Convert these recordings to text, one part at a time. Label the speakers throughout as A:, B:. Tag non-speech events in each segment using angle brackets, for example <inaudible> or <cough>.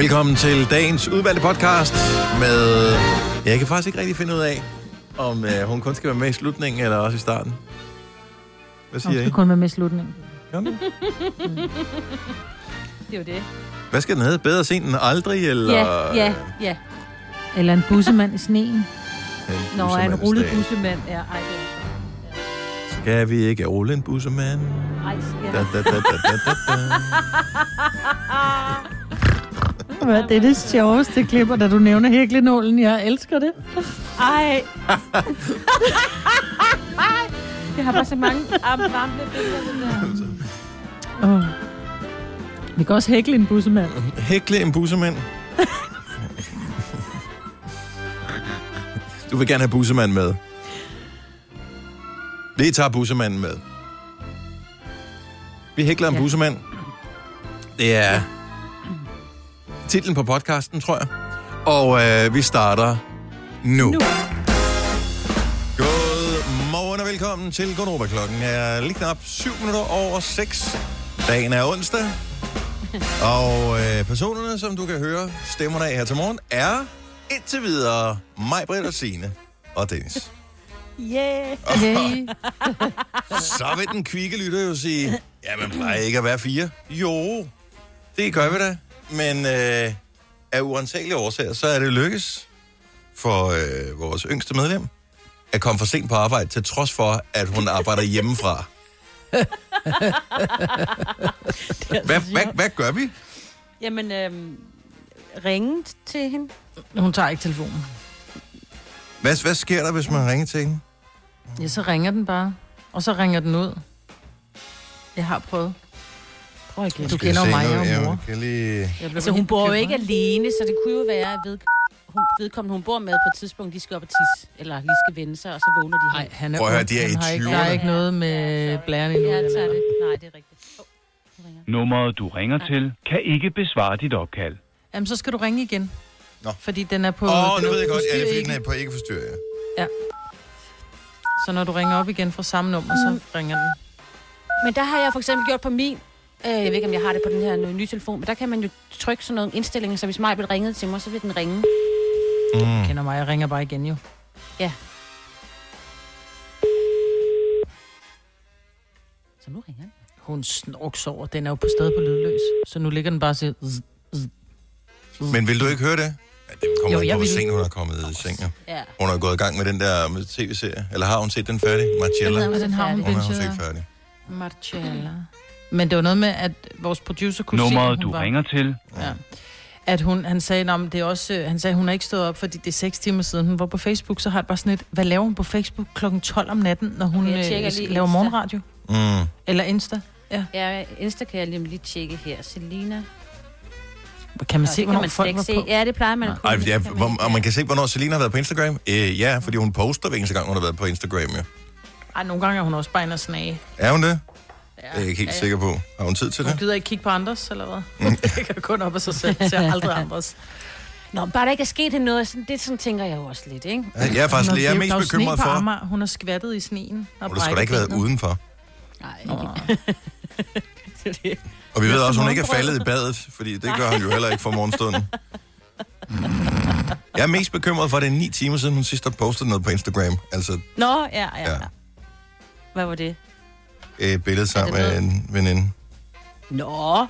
A: Velkommen til dagens udvalgte podcast med... Jeg kan faktisk ikke rigtig finde ud af, om øh, hun kun skal være med i slutningen eller også i starten. Hvad
B: Hun
A: siger I?
B: skal kun være med i slutningen.
A: Gør du?
C: Det er jo det.
A: Hvad skal den hedde? Bedre sent end aldrig, eller...
C: Ja, ja, ja.
B: Eller en bussemand i sneen.
A: En
C: er en
A: bussemandens
C: rullet
A: dag.
C: bussemand. Ja, ej, det
A: Skal vi ikke rulle en bussemand?
C: er... Ej,
A: Da,
C: ja.
A: da, da, da, da, da, da. <laughs> <laughs>
B: Hvad, det er det sjoveste klipper, da du nævner hæklenålen. Jeg elsker det.
C: Ej. <laughs> Jeg har bare så mange arme varme billeder. det der.
B: Oh. Vi kan også hækle en bussemand.
A: Hækle en bussemand. Du vil gerne have bussemanden med. Vi tager bussemanden med. Vi hækler en
C: Ja.
A: bussemand. Det er titlen på podcasten, tror jeg. Og øh, vi starter nu.
C: Nu.
A: Godmorgen og velkommen til Gonova. Klokken er lige knap 7 minutter over 6. Dagen er onsdag. Og øh, personerne, som du kan høre stemmerne af her til morgen, er indtil videre mig, Britt og Signe og Dennis.
C: Yeah.
B: Yay. <laughs>
A: Så vil den kvikke lytter jo sige, ja, man plejer ikke at være fire. Jo, det gør vi da. Men øh, af uansagelige årsager, så er det lykkes for øh, vores yngste medlem at komme for sent på arbejde, til trods for, at hun arbejder hjemmefra. <laughs> Hvad, hvad, hvad gør vi?
C: Jamen, øhm, ringe til hende.
B: Hun tager ikke telefonen.
A: Hvad, hvad sker der, hvis man ringer til hende?
B: Ja, så ringer den bare. Og så ringer den ud. Jeg har prøvet. Du
A: Skal jeg
B: kender jo
A: se
B: mig,
A: noget?
B: jeg er mor.
A: Jeg lige...
B: Jeg
C: Altså, hun bor jo ikke alene, så det kunne jo være, at ved, hun, vedkommende, hun bor med på et tidspunkt, de skal op og tisse, eller lige skal vende sig, og så vågner de
B: Nej, han er
A: Prøv at høre, de er
B: Han
A: i
B: har ikke,
A: 20'erne.
B: Der er ikke noget med blæren endnu.
C: Ja, tager
B: noget.
C: det. Nej, det er rigtigt. Oh.
D: Nummeret, du ringer til, kan ikke besvare dit opkald.
B: Jamen, så skal du ringe igen.
A: Nå.
B: Fordi den er på...
A: Åh, oh, nu ved jeg godt. Ja, er fordi,
B: ikke.
A: den er på ikke forstyrre, ja.
B: Så når du ringer op igen fra samme nummer, så ringer den.
C: Men der har jeg for eksempel gjort på min, øh, jeg ved ikke, om jeg har det på den her nye nye telefon, men der kan man jo trykke sådan nogle indstillinger, så hvis mig bliver ringet til mig, så vil den ringe.
A: Mm.
B: Kender mig, jeg ringer bare igen jo.
C: Så nu ringer den.
B: Hun snorks over. Den er jo på stedet på lydløs. Så nu ligger den bare og siger... zzz, zzz.
A: Men vil du ikke høre det? Ja, det kommer
B: Jo, jeg
A: på, hvor
B: vil.
A: sent hun er kommet i seng. Ja.
C: Ja.
A: Hun har gået i gang med den der med tv-serie. Eller har hun set den færdig? Marcella?
C: Den
B: den har hun
A: Hun har hun set færdig.
B: Marcella. Men det var noget med, at vores producer kunne se, at
D: Nummeret,
B: hun
D: du
B: var...
D: ringer til,
B: Ja. At hun, han sagde, at det er også, øh, han sagde, hun har ikke stået op, fordi det er seks timer siden. Hun var på Facebook, så har jeg bare sådan et, hvad laver hun på Facebook klokken 12 om natten, når hun
C: Okay,
B: øh,
C: tjekker lige
B: laver
C: Insta.
B: morgenradio?
A: Mm.
B: Eller Insta?
C: Ja, Insta kan jeg lige, lige tjekke her. Selina.
B: Kan man se,
C: det
B: hvornår
C: man
B: folk var
C: ikke
B: på?
C: se. Ja, det plejer man at kunne.
A: Ej, ja,
C: det
A: hvor, og man kan se, hvornår Selina har været på Instagram. Øh, ja, fordi hun poster hver eneste gang, hun har været på Instagram. Jo.
B: Ej, nogle gange er hun også bare inde og snage.
A: Er hun det?
B: Ja.
A: Det er jeg ikke helt
B: Ja, ja.
A: sikker på. Har hun tid til
B: Hun
A: det?
B: gider ikke kigge på andres, eller hvad? <laughs> det kan kun op af sig selv, ser aldrig <laughs> andres.
C: Nå, bare der ikke er sket hende noget, sådan, det sådan tænker jeg jo også lidt, ikke?
A: Ja, Jeg er faktisk jeg er mest bekymret for...
B: Amager. Hun har skvattet i sneen. Og
A: Hun har sgu da ikke været udenfor.
C: Nej, ikke. <laughs>
A: Og vi ved også, at hun ikke er faldet i badet, fordi det gør hun jo heller ikke for morgenstunden. Jeg er mest bekymret for, at det er ni timer siden, hun sidst har postet noget på Instagram. Altså
C: Nå, ja, Ja.
A: ja.
C: Hvad var det?
A: Et billede sammen
C: det
A: med en veninde.
C: Nå,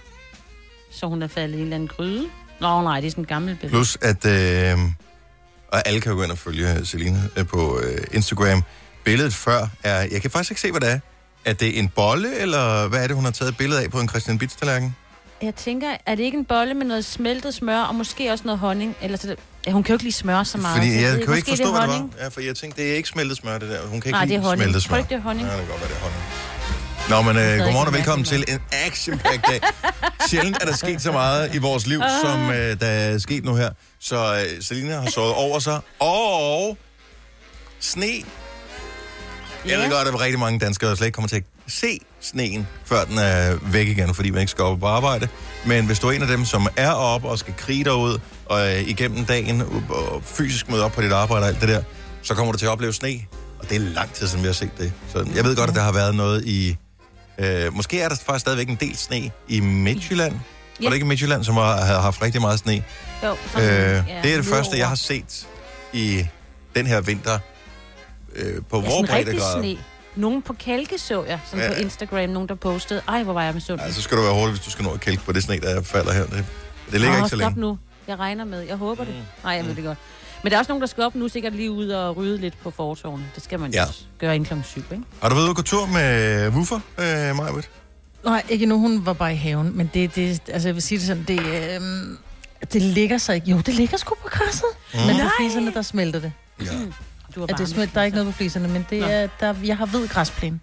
C: så hun er faldet i en eller anden gryde? Nå, nej, det er sådan en gammel billede.
A: Plus at, øh, og alle kan jo gå ind og følge Selina øh, på øh, Instagram. Billedet før er, jeg kan faktisk ikke se, hvad det er. Er det en bolle, eller hvad er det, hun har taget et billede af på en Christian Bitz tallerken?
C: Jeg tænker, er det ikke en bolle med noget smeltet smør, og måske også noget honning? Eller så det, ja, hun kan jo ikke lige smøre så meget.
A: Fordi jeg
C: ved
A: kan jo ikke forstå, hvad det var. Ja, for jeg tænkte, det er ikke smeltet smør, det der. Hun kan ikke
C: Nej, det er
A: lide
C: honning.
A: smeltet smør.
C: ikke, det er honning?
A: Ja, det kan godt være, det er honning. Nå, men øh, godmorgen og velkommen til en action dag. Sjældent er der sket så meget i vores liv, som øh, der er sket nu her. Så øh, Selina har sovet over sig. Og sne. Jeg ved godt, at rigtig mange danskere slet ikke kommer til at se sneen, før den er væk igen, fordi man ikke skal op på arbejde. Men hvis du er en af dem, som er oppe og skal krige derud, og øh, igennem dagen og fysisk møde op på dit arbejde og alt det der, så kommer du til at opleve sne. Og det er lang tid siden, vi har set det. Så jeg ved godt, at der har været noget i... Øh, måske er der faktisk stadigvæk en del sne i Midtjylland. Var det ikke Midtjylland, som har, havde haft rigtig meget sne?
C: Jo,
A: Øh,
C: ja,
A: det er det første, jeg har set i den her vinter øh, på
C: Ja,
A: vores breddegrad.
C: sne. Nogen på kælke så jeg, sådan
A: Ja.
C: ja. på Instagram, nogen der postede. Ej, hvor var jeg med sund.
A: Ja, så skal du være hurtig, hvis du skal nå at kælke på det sne, der falder her. Det, det ligger ikke så længe.
C: nu. Jeg regner med. Jeg håber det. Nej, jeg ved det godt. Men der er også nogen, der skal op nu, sikkert lige ud og rydde lidt på fortovene. Det skal man
A: Ja.
C: ja. også gøre inden klokken syv, ikke?
A: Har du været ude og gå tur med Woofer, øh, Majbert?
B: Nej, ikke nu. Hun var bare i haven. Men det, det altså jeg vil sige det sådan, det, øhm, det ligger sig ikke. Jo, det ligger sgu på græsset. Mm. Men det er fliserne, der smelter det.
A: Ja.
C: Du har
B: Ja, det smelter, der er ikke noget på fliserne, men det
C: Nå.
B: er, der, jeg har hvid græsplæne.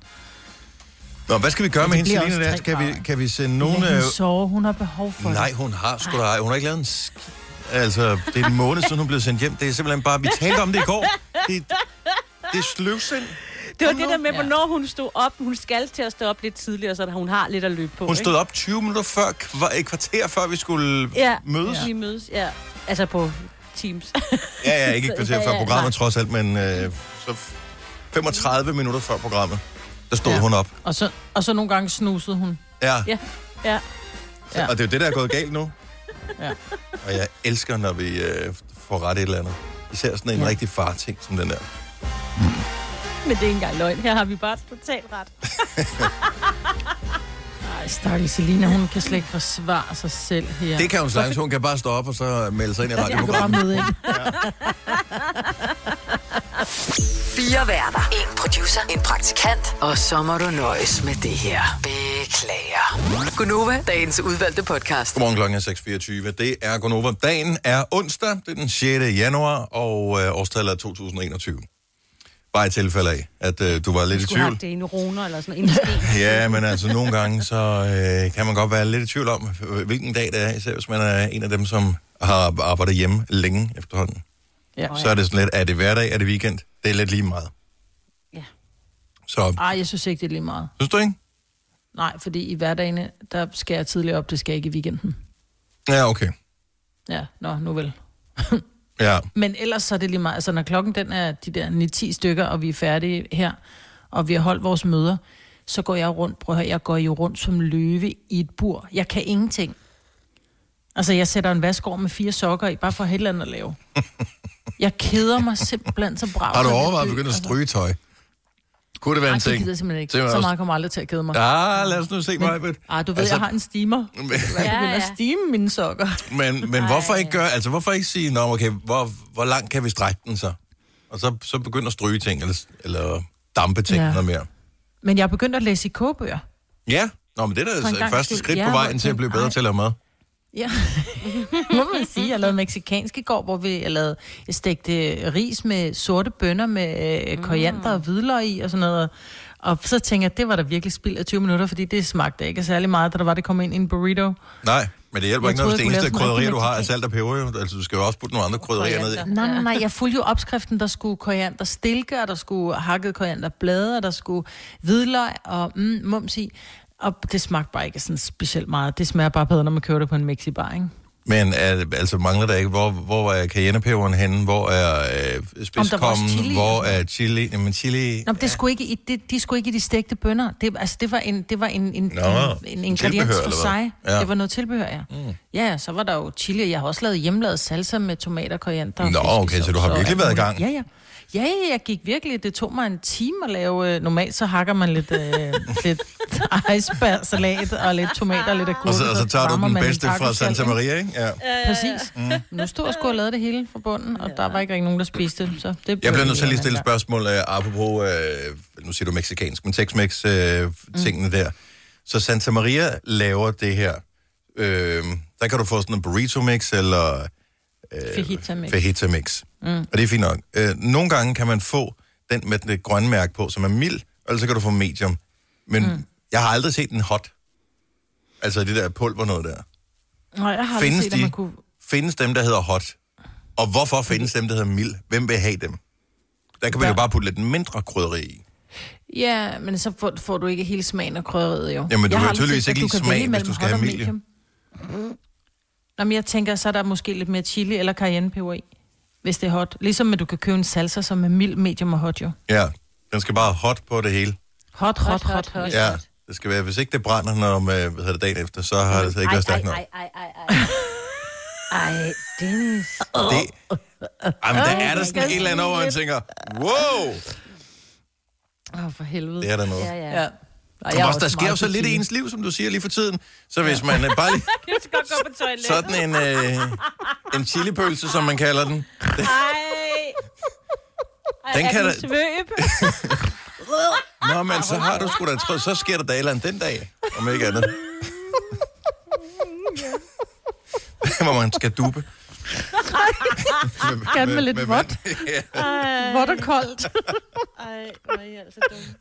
A: Nå, hvad skal vi gøre
B: Men
A: med hende, Selina? Der? Skal vi, kan vi sende
B: Nogen,
A: nogen...
B: ja,
A: Øh,
B: hun sover, hun har behov for
A: nej,
B: det.
A: hun har sgu da ej. Hun har ikke lavet en sk... Altså, det er en måned siden, hun blev sendt hjem. Det er simpelthen bare... Vi talte om det i går. Det, det er sløvsind.
C: Det var det der med,
B: Ja.
C: hvornår hun stod op. Hun skal til at stå op lidt tidligere, så hun har lidt at løbe på.
A: Hun stod op 20 minutter før, et kvarter før vi skulle
C: ja.
A: mødes.
C: Ja. Vi mødes, ja. Altså på Teams.
A: Ja, ja, ikke et kvarter
C: Ja,
A: før
C: ja,
A: programmet
C: nej.
A: trods alt, men øh, så f- 35 minutter før programmet, der stod
B: Ja.
A: hun op.
B: Og så, og så nogle gange snusede hun.
A: Ja.
C: Ja. Ja.
A: Så, og det er jo det, der er gået galt nu.
B: Ja.
A: Og jeg elsker, når vi øh, får ret et eller andet. Især sådan en ja. Rigtig far-ting som den der.
C: Men det er ikke engang løgn. Her har vi bare totalt ret. <laughs>
B: Ej, stakkels Selina, hun kan slet ikke forsvare sig selv her.
A: Det kan hun sagtens. Hun kan bare stå op og så melde sig ind i
B: Jeg kan bare
A: radioprogrammet.
B: møde ind. <laughs> <laughs>
E: Fire værter. En producer. En praktikant. Og så må du nøjes med det her. Beklager. Gunova, dagens udvalgte podcast.
A: Godmorgen klokken er 6.24. Det er Gonova. Dagen er onsdag, det er den 6. januar, og øh, årstallet er 2021. Bare i tilfælde af, at øh, du var lidt i
C: Skulle have
A: tvivl.
C: det i en roner eller sådan noget. <laughs>
A: Ja, men altså nogle gange, så øh, kan man godt være lidt i tvivl om, hvilken dag det er, især hvis man er en af dem, som har arbejdet hjemme længe efterhånden.
B: Ja.
A: Så er det sådan lidt, er det hverdag, er det weekend? Det er lidt lige meget.
C: Ja.
A: Så,
B: Ej, jeg synes ikke, det er lige meget.
A: synes du ikke?
B: Nej, fordi i hverdagene, der skal jeg tidligere op, det skal jeg ikke i weekenden.
A: Ja, okay.
B: Ja, nå, nu vel. <laughs>
A: Ja,
B: Men ellers så er det lige meget. Altså, når klokken den er de der 9-10 stykker, og vi er færdige her, og vi har holdt vores møder, så går jeg rundt, prøv at høre, jeg går jo rundt som løve i et bur. Jeg kan ingenting. Altså, jeg sætter en vaskår med fire sokker i, bare for et eller andet at lave. <laughs> Jeg keder mig simpelthen så bra.
A: har du overvejet at begynde at stryge tøj? Kunne det være
B: Nej,
A: en
B: det
A: ting?
B: gider jeg simpelthen ikke.
A: Det var
B: Så
A: også-
B: meget kommer aldrig til at kede mig.
A: Ah, lad os nu se mig. Men,
B: Ah, du ved,
A: Altså-
B: altså... jeg har en steamer. <laughs>
A: men,
B: Jeg begynder
C: Ja,
B: at
C: ja.
B: stime mine sokker.
A: men, men hvorfor ikke gøre, altså hvorfor ikke sige, Nå, okay, hvor, hvor langt kan vi strække den så? Og så, så begynde at stryge ting, eller, eller dampe ting ja.
B: Ja.
A: noget mere.
B: Men jeg er begyndt at læse i kogebøger.
A: Ja, Nå, men det er da
B: gangs
A: første skridt
B: Ja,
A: på vejen til at blive bedre
B: ej.
A: til at lave mad.
B: Ja, <laughs> må man sige. Jeg lavede meksikansk i går, hvor vi jeg lavede, jeg stegte ris med sorte bønner med øh, koriander og hvidløg i og sådan noget. Og så tænker jeg, det var da virkelig spild af 20 minutter, fordi det smagte ikke særlig meget, da der var, det kom ind i en burrito.
A: Nej, men det hjælper
B: Jeg
A: ikke noget, hvis det eneste krydderier, du har, er salt og peber. Jo. Altså, du skal jo også putte nogle andre krydderier ned i.
B: Nej, nej, nej, jeg fulgte jo opskriften, der skulle koriander stilke, og der skulle hakket koriander blade, og der skulle hvidløg og mm, mums i. Og det smagte bare ikke sådan specielt meget. Det smager bare bedre, når man kører det på en mexibar, ikke?
A: Men er, altså mangler der ikke, hvor, hvor er cayennepeberen henne? Hvor er øh, spidskommen? Hvor
B: og
A: er chili? Jamen chili...
B: Nå, men det skulle ikke i, det, de skulle ikke i de stegte bønner. Det, altså, det var en, det var en, en,
A: Nå,
B: en, en ingrediens
A: tilbehør,
B: for sig.
A: Ja.
B: Ja. Det var noget tilbehør, ja. Mm. Ja, så var der jo chili, og jeg har også lavet hjemmelavet salsa med tomater, koriander og
A: Nå,
B: fiskesauce
A: okay, så du har
B: og
A: virkelig været i gang.
B: Ja, ja. Ja, jeg gik virkelig. Det tog mig en time at lave. øh, Normalt så hakker man lidt, øh, <laughs> lidt icebergsalat og lidt tomater og lidt agurk.
A: Og så, og så tager du den bedste fra Santa? Maria, ikke? Ja.
B: Præcis. Mm. Nu stod jeg sgu og lavede det hele fra bunden, og der var ikke rigtig nogen, der spiste det. Så det
A: Jeg bliver nødt til at lige stille et spørgsmål, uh, apropos, uh, nu siger du meksikansk, men Tex-Mex-tingene uh, der. Så Santa Maria laver det her. Uh, der kan du få sådan en burrito mix eller
B: gang. Fajita mix.
A: fajita mix. Mm. Og det er fint nok. Uh, nogle gange kan man få den med det grønne mærke på, som er mild, og ellers så kan du få medium. Men mm. jeg har aldrig set den hot. Altså det der pulver noget der.
B: Nej, jeg har aldrig
A: Findes
B: set, at
A: de?
B: man kunne...
A: Findes dem, der hedder hot? Og hvorfor findes dem, der hedder mild? Hvem vil have dem? Der kan man jo
B: Der-
A: bare putte lidt mindre krydderi i.
B: Ja, men så får, får du ikke hele smagen af krydderiet, jo.
A: Jamen, du
B: Jeg har
A: tydeligvis ikke lide
B: kan
A: smag,
B: vælge
A: hvis du skal have medium.
B: medium. Nå, men jeg tænker, så er der måske lidt mere chili eller cayennepeber i, hvis det er hot. Ligesom at du kan købe en salsa, som er mild, medium og hot, jo.
A: Ja, den skal bare hot på det hele.
B: Hot, hot, hot, hot.
A: Ja. Det skal være, hvis ikke det brænder, når man, hvad hedder det, dagen efter, så har det ikke været stærkt nok.
C: ej, ej, ej, ej. Ej, Dennis.
A: Det, jamen, der er der sådan et eller andet over, man tænker, wow,
B: Åh, oh, for helvede.
A: det er der noget.
C: Ja, ja.
B: Ja. Ej,
A: Som
B: jeg er
A: også, der sker jo så lidt i ens liv, som du siger lige for tiden. Så hvis man øh, bare <laughs> lige
C: Jeg skal godt gå på toilettet.
A: sådan en, øh, en chilipølse, som man kalder den,
C: Ej. <laughs>
A: Den
C: Ej,
A: kan
C: er
A: da-
C: den svøb? <laughs>
A: Nå, men så har du sgu da troet, så sker der da et eller andet den dag, om ikke andet. Hvor man skal dupe.
B: Gerne med lidt vådt. <laughs> Vådt og koldt.
C: Ej, hvor er I altså dumme.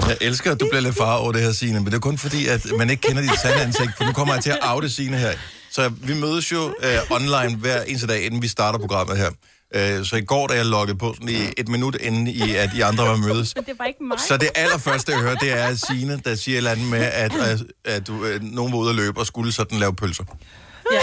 C: <laughs>
A: Jeg elsker, at du bliver lidt far over det her, Signe, men det er kun fordi, at man ikke kender dit sande ansigt, for nu kommer jeg til at oute Signe her. Så vi mødes jo øh, online hver eneste dag, inden vi starter programmet her. Øh, så i går, da jeg loggede på sådan i et minut inden i, at I andre var <laughs> mødes,
C: Men det var ikke mig.
A: så det allerførste, jeg hører, det er Signe, der siger et eller andet med, at, at, at du, øh, nogen var ude at løbe og skulle sådan lave pølser.
C: Ja.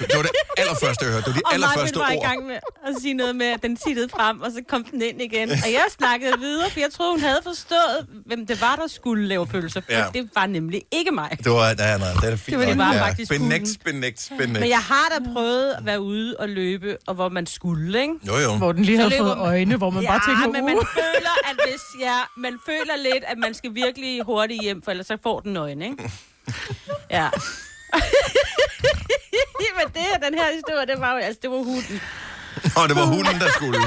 A: Det var det allerførste, jeg hørte. Det var de
C: Og
A: allerførste
C: Marvind var i
A: ord.
C: gang med at sige noget med, at den tittede frem, og så kom den ind igen. Og jeg snakkede videre, for jeg troede, hun havde forstået, hvem det var, der skulle lave pølser. For
A: Ja.
C: det var nemlig ikke mig.
A: Det var, nej, nej, det er fint.
C: Det var det
A: nok.
C: bare faktisk
A: Benægt, benægt, benægt.
C: Men jeg har da prøvet at være ude og løbe, og hvor man skulle, ikke?
A: Jo, jo.
B: Hvor den lige havde fået øjne, hvor man bare tænker,
C: men man
B: uh.
C: føler, at hvis ja, man føler lidt, at man skal virkelig hurtigt hjem, for ellers så får den øjne, ikke? <laughs> Ja. <laughs> men det her, den her historie, det var jo, altså, det var hunden.
A: Og det var hunden, der skulle.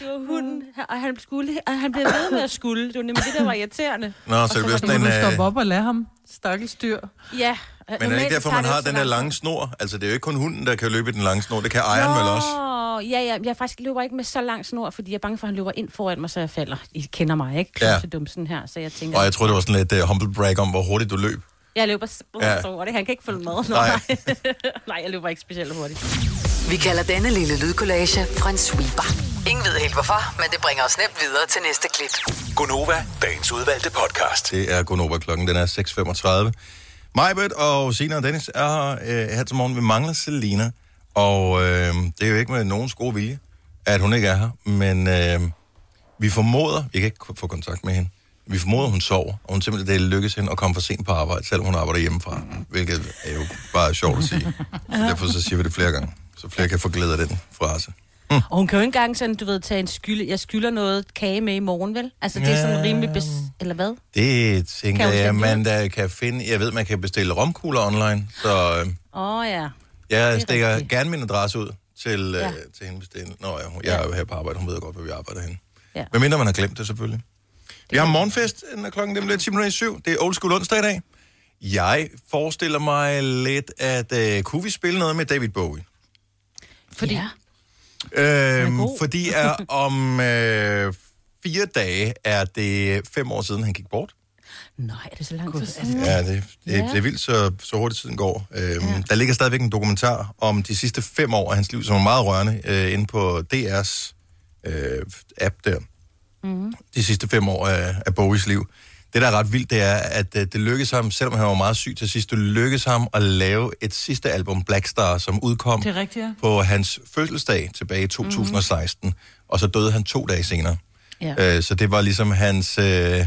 C: Det var hunden, og han, skulle, og han blev ved med at skulle. Det var nemlig det, der var irriterende.
A: Nå, så det bliver
B: Så
A: sådan en...
B: du stoppe op og lade ham. Stakkels dyr.
C: Ja.
A: Men er det ikke derfor, man har den der lange snor? Altså, det er jo ikke kun hunden, der kan løbe i den lange snor. Det kan ejeren vel også.
C: Åh, ja, ja. Jeg faktisk løber ikke med så lang snor, fordi jeg er bange for, at han løber ind foran mig, så jeg falder. I kender mig, ikke?
A: Ja.
C: Ja. dumsen her, så jeg tænker...
A: Og jeg tror det var sådan lidt uh, humble brag om, hvor hurtigt du løb.
C: Jeg løber så,
A: Ja.
C: så hurtigt. Han kan ikke følge med.
A: Nej. <laughs>
C: Nej, jeg løber ikke specielt hurtigt.
E: Vi kalder denne lille lydkollage en sweeper. Ingen ved helt hvorfor, men det bringer os nemt videre til næste klip.
F: Gonova, dagens udvalgte podcast.
A: Det er Gunova klokken, den er 6.35. Majbert og Sina og Dennis er her, øh, her til morgen. Vi mangler Selina, og øh, det er jo ikke med nogens gode vilje, at hun ikke er her. Men øh, vi formoder, vi kan ikke få kontakt med hende, vi formoder, hun sover, og hun simpelthen det lykkes hende at komme for sent på arbejde, selvom hun arbejder hjemmefra, hvilket er jo bare sjovt at sige. <laughs> Så derfor så siger vi det flere gange, så flere kan få glæde af den frase.
C: Og hun kan jo ikke engang sådan, du ved, tage en skylde. Jeg skylder noget kage med i morgen, vel? Altså, det er sådan rimelig... Bes... Eller hvad?
A: Det tænker
C: Kan
A: jeg, man der kan finde. Jeg ved, man kan bestille romkugler online, så øh,
C: Åh, oh, ja.
A: jeg
C: er
A: stikker
C: rigtigt.
A: gerne min adresse ud til, øh,
C: Ja.
A: til hende. Hvis det er, Nå, ja, jeg er jo her på arbejde, hun ved godt, hvor vi arbejder henne.
C: Ja.
A: Hvad mindre man har glemt det, selvfølgelig. Vi har morgenfest, når klokken den bliver 10 minutter i syv. Det er old school onsdag i dag. Jeg forestiller mig lidt, at øh, kunne vi spille noget med David Bowie?
C: Fordi... Ja.
A: Øhm,
C: god.
A: fordi er om øh, fire dage er det fem år siden, han gik bort.
C: Nej, er det så lang tid siden?
A: Ja, det, det. Ja. det er vildt, så, så hurtigt tiden går. Øhm, ja. Der ligger stadigvæk en dokumentar om de sidste fem år af hans liv, som er meget rørende, øh, inde på DR's øh, app der. Mm. De sidste fem år af, af Bowies liv. Det, der er ret vildt, det er, at øh, det lykkedes ham, selvom han var meget syg til sidst, det lykkedes ham at lave et sidste album, Black Star, som udkom
B: rigtigt, ja.
A: på hans fødselsdag tilbage i 2016, mm. og så døde han to dage senere.
C: Ja.
A: Øh, så det var ligesom hans, øh,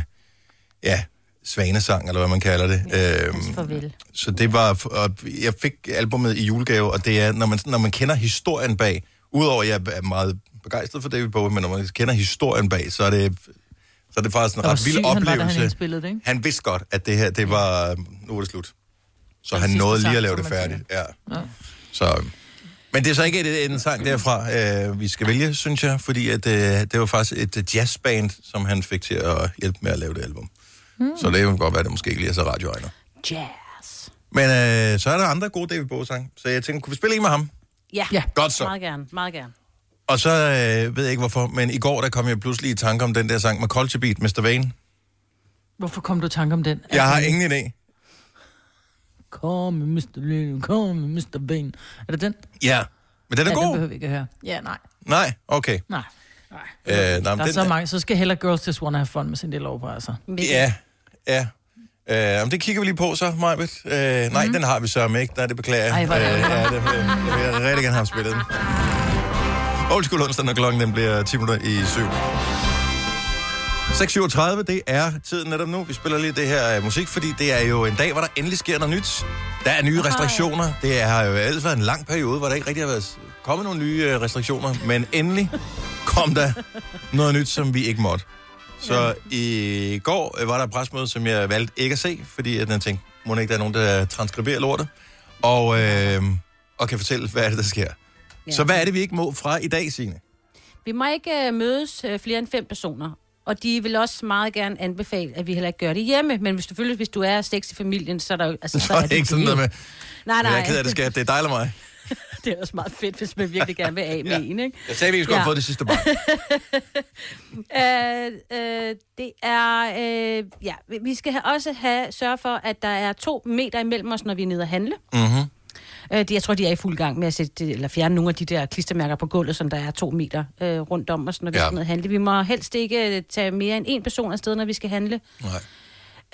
A: ja, svanesang, eller hvad man kalder det. Ja,
C: Hans farvel.
A: så det var, og jeg fik albummet i julegave, og det er, når man, når man kender historien bag, udover at jeg er meget begejstret for David Bowie, men når man kender historien bag, så er det, så er det faktisk en ret vild
B: syg han var,
A: oplevelse.
B: han indspillede det, ikke?
A: Han vidste godt, at det her, det var, nu var det slut. Så
B: Den
A: han nåede lige
B: sang,
A: at lave det færdigt. Ja.
B: Ja.
A: Så, men det er så ikke et, en sang derfra, øh, vi skal vælge, synes jeg, fordi at, øh, det var faktisk et øh, jazzband, som han fik til at hjælpe med at lave det album. Mm. Så det kan godt være, at det måske ikke lige er så radioegner.
C: Jazz.
A: Men øh, så er der andre gode David Bowie-sange, så jeg tænkte, kunne vi spille en med ham?
C: Ja.
B: Ja.
A: Godt så.
C: Meget gerne, meget gerne.
A: Og så øh, ved jeg ikke hvorfor, men i går der kom jeg pludselig i tanke om den der sang med Culture Beat, Mr. Vane.
B: Hvorfor kom du i tanke om den?
A: Jeg har ingen idé.
B: Kom Mr. Lille, kom Mr. Bean. Er det den?
A: Ja, men den er
B: ja, den
A: god.
B: behøver vi ikke at høre. Ja, nej.
A: Nej, okay.
B: Nej.
A: Øh, nej, men
B: Der er
A: den,
B: så mange, så skal heller Girls Just Wanna Have Fun med sin lille over, altså.
A: Ja, ja. Øh, om det kigger vi lige på så, Majbet. Øh, nej, mm. den har vi så med ikke. Nej, det beklager jeg.
B: Ej, hvor er det
A: øh, ja, det, vil, det vil jeg rigtig gerne have spillet. den. Old School onsdag, når klokken den bliver 10 minutter i syv. 6.37, det er tiden netop nu. Vi spiller lige det her øh, musik, fordi det er jo en dag, hvor der endelig sker noget nyt. Der er nye restriktioner. Det har jo ellers været en lang periode, hvor der ikke rigtig har været kommet nogle nye øh, restriktioner. Men endelig kom der noget nyt, som vi ikke måtte. Så i går øh, var der et presmøde, som jeg valgte ikke at se, fordi at jeg tænkte, må ikke der er nogen, der transkriberer lortet, og, øh, og kan fortælle, hvad er det, der sker.
C: Ja.
A: Så hvad er det, vi ikke må fra i dag, Signe?
C: Vi må ikke øh, mødes øh, flere end fem personer. Og de vil også meget gerne anbefale, at vi heller ikke gør det hjemme. Men hvis, selvfølgelig, hvis du er seks i familien, så er der jo... Altså,
A: Så er det ikke sådan noget med,
C: Nej,
A: jeg
C: nej.
A: er ked af det, skat, det er dig eller mig. <laughs>
C: det er også meget fedt, hvis man virkelig gerne vil af med
A: Ja.
C: en, ikke?
A: Jeg sagde, at vi skulle have
C: Ja.
A: fået det sidste barn. <laughs>
C: Øh, øh, det er... Øh, ja, vi skal have, også have, sørge for, at der er to meter imellem os, når vi er nede at handle.
A: Mm-hmm.
C: Øh, de, jeg tror, de er i fuld gang med at sætte, eller fjerne nogle af de der klistermærker på gulvet, som der er to meter øh, rundt om os, når vi
A: Ja.
C: skal ned og handle. Vi må helst ikke øh, tage mere end en person afsted, når vi skal handle.
A: Nej.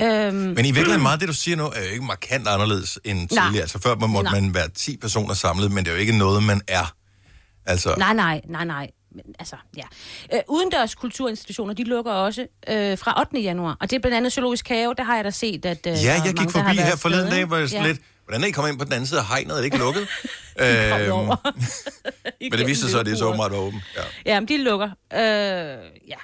C: Øhm,
A: Men i virkeligheden meget det, du siger nu, er jo ikke markant anderledes end
C: Nej.
A: tidligere. Altså før man måtte
C: Nej.
A: man være 10 personer samlet, men det er jo ikke noget, man er. Altså,
C: Nej, nej, nej, nej. Men, altså, ja. Øh, udendørs kulturinstitutioner, de lukker også øh, fra 8. januar. Og det er blandt andet Zoologisk Have, der har jeg da set, at øh,
A: ja, jeg
C: mange,
A: gik
C: har
A: forbi her forleden dag, hvor jeg sådan
C: ja.
A: lidt, hvordan er I kommet ind på den anden side af hegnet? Er det ikke lukket? <laughs> Øhm,
C: over. <laughs>
A: men det viste sig så, at det er så var åbent. Ja.
C: Ja, men de lukker. Øh, ja.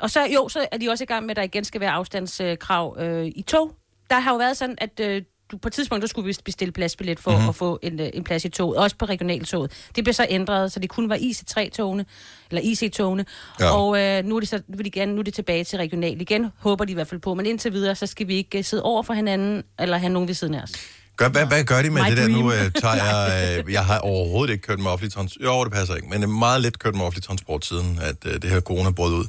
C: Og så, jo, så er de også i gang med, at der igen skal være afstandskrav øh, i tog. Der har jo været sådan, at øh, du på et tidspunkt, der skulle vi bestille pladsbillet for
A: Mhm.
C: mm-hmm. at få en, øh, en plads i toget, også på regionaltoget. Det blev så ændret, så det kun var IC3-togene, eller IC-togene.
A: Ja.
C: Og øh, nu, er det så, nu, er de gerne, nu er det tilbage til regional igen, håber de i hvert fald på. Men indtil videre, så skal vi ikke øh, sidde over for hinanden, eller have nogen ved siden af os.
A: Gør, hvad, hvad gør de med
C: My
A: det der nu?
C: dream.
A: Øh, tager jeg, <laughs> øh, jeg har overhovedet ikke kørt med offentlig transport. Jo, det passer ikke, men det er meget lidt kørt med offentlig transport siden, at øh, det her corona brød ud.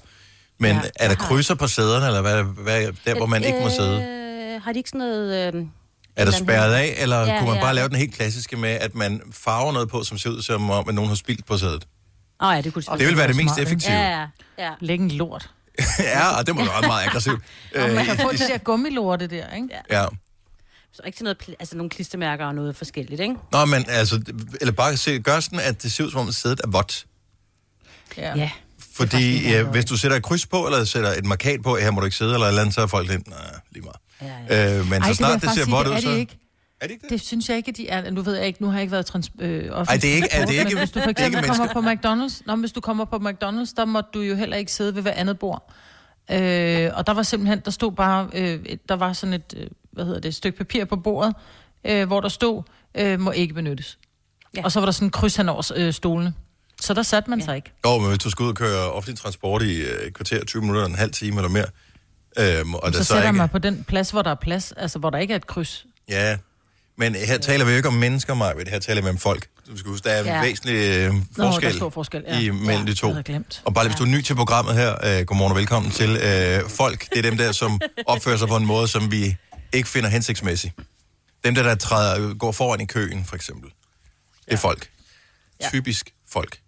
A: Men
C: Ja,
A: er der
C: har-
A: krydser på sæderne, eller hvad, hvad, der, hvor man ikke må sidde?
C: Øh, har de ikke sådan noget... Øh,
A: Er der spærret af, eller ja, kunne man
C: ja.
A: bare lave den helt klassiske med, at man farver noget på, som ser ud som om, at nogen har spildt på sædet?
C: Åh oh, ja, det kunne
A: Det vil være det mest effektive.
C: Ja, ja, ja.
B: Læg en lort. <laughs>
A: ja, og det må være meget aggressivt.
B: Og man kan få
A: Øh,
B: de der gummilorte der, ikke?
C: Ja.
A: ja.
C: Så ikke til noget, pl- altså nogle klistermærker og noget forskelligt, ikke?
A: Nå, men altså, eller bare se, gør sådan, at det ser ud som om, at sædet er vådt.
B: Ja.
C: Ja.
A: Fordi ja, hvis du sætter et kryds på, eller sætter et markat på, her må du ikke sidde, eller et eller andet, så er folk lidt, nej, lige meget.
C: Ja, ja.
A: Øh, men
B: Ej,
A: så
B: det
A: snart det,
B: faktisk
A: ser vådt
B: det
A: ud,
B: er
A: så...
B: det ikke.
A: Er det ikke det?
B: Det synes jeg ikke, at de er. Nu ved jeg ikke, nu har jeg ikke været trans, øh,
A: Ej, det er ikke- er det ikke-
B: men hvis du for
A: det
B: eksempel kommer på McDonald's, nå, hvis du kommer på McDonald's, der må du jo heller ikke sidde ved hver andet bord. Øh, og der var simpelthen, der stod bare, øh, der var sådan et, øh, hvad hedder det, et stykke papir på bordet, øh, hvor der stod, øh, må ikke benyttes. Ja. Og så var der sådan en kryds hen over øh, stolene. Så der satte man ja. sig ikke.
A: Jo, men hvis du skal ud og køre offentlig transport i øh, et kvarter, 20 minutter, en halv time eller mere, øhm, og
B: Og
A: der
B: så
A: så,
B: sætter
A: ikke...
B: mig på den plads, hvor der er plads, altså hvor der ikke er et kryds.
A: Ja, men her taler vi jo ikke om mennesker, Maja. Her taler vi om folk. Du skal huske, der er en
C: Ja.
A: væsentlig øh,
B: der
A: forskel,
B: er stor forskel, ja.
A: i mellem
B: Ja,
A: de to.
B: glemt.
A: Og bare lige, hvis du er ny til programmet her, øh, godmorgen og velkommen til. Øh, folk, det er dem der, som <laughs> opfører sig på en måde, som vi ikke finder hensigtsmæssig. Dem der, der træder, går foran i køen, for eksempel. Det er folk.
B: Ja.
A: Typisk folk.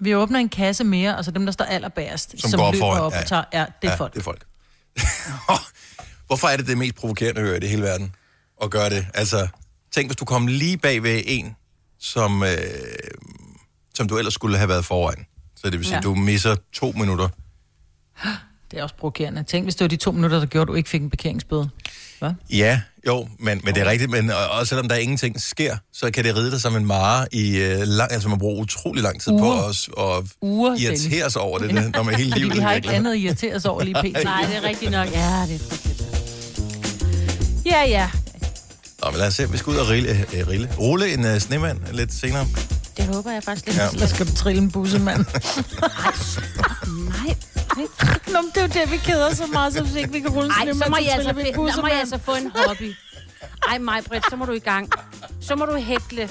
B: Vi åbner en kasse mere, altså dem, der står allerbærest, Som som,
A: går
B: løber
A: foran,
B: op
A: ja.
B: og tager, ja, det er
A: ja,
B: folk.
A: det er folk. <laughs> Hvorfor er det det mest provokerende at høre i det hele verden? At gøre det? Altså, tænk, hvis du kom lige bag ved en, som, øh, som du ellers skulle have været foran. Så det vil sige, ja.
B: Ja.
A: du misser to minutter. <gasps>
B: Det er også provokerende. Tænk, hvis det var de to minutter, der gjorde, at du ikke fik en parkeringsbøde. Hvad?
A: Ja, jo, men, men det er rigtigt. Men og- også selvom der ingenting sker, så kan det ride dig som en mare i øh, lang... Altså, man bruger utrolig lang tid på
B: Uger.
A: os og
B: Uger,
A: irritere sig over det, det når man hele
B: Fordi
A: livet
B: vi har ikke andet at irritere os over lige <laughs> pt.
C: Nej, det er rigtigt nok. Ja, det er frygteligt. Ja, ja.
A: Nå, men lad os se, vi skal ud og rille, øh, rille. rulle en øh, snemand lidt senere.
C: Det håber jeg faktisk lidt.
A: Ja.
B: Så skal du trille en bussemand. <laughs>
C: Nej.
B: Nå, men det er jo det, vi keder så meget, så hvis ikke vi kan rulle
C: Ej, så må, jeg altså,
B: vi en
C: fi- der må jeg altså få en hobby. Ej, mig, Britt, så må du i gang. Så må du hækle.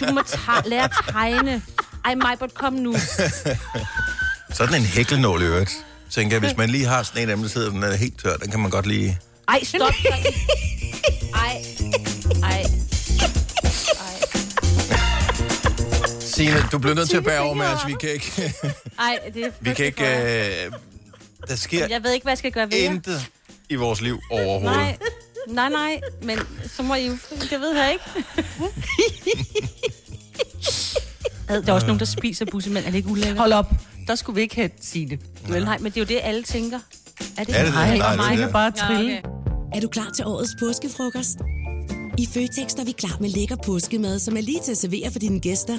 C: Du må ta- lære at tegne. Ej, mig, kom nu.
A: Sådan en hæklenål i øvrigt. Tænker jeg, hvis man lige har sådan en af dem, der sidder, den er helt tør, den kan man godt lige...
C: Ej, stop. <laughs> Ej.
A: Signe, du bliver nødt til at bære over med os. Vi kan ikke... <laughs>
C: Ej, det er
A: vi kan ikke øh, der sker
C: Jeg ved ikke, hvad jeg skal gøre ved jer.
A: intet i vores liv overhovedet.
C: Nej, nej, nej, men så må I jo... Det ved jeg ikke. <laughs> Ad, Der er også nogen, der spiser bussemænd. Er det ikke ulækkert?
B: Hold op.
G: Der skulle vi ikke have sige det.
C: Vel, nej, men det er jo det, alle tænker. Er det,
A: Er det det?
B: Nej,
A: Nej,
B: nej,
A: det er
B: mig
A: det.
B: kan bare trille.
C: okay.
H: Er du klar til årets påskefrokost? I Føtex er vi klar med lækker påskemad, som er lige til at servere for dine gæster.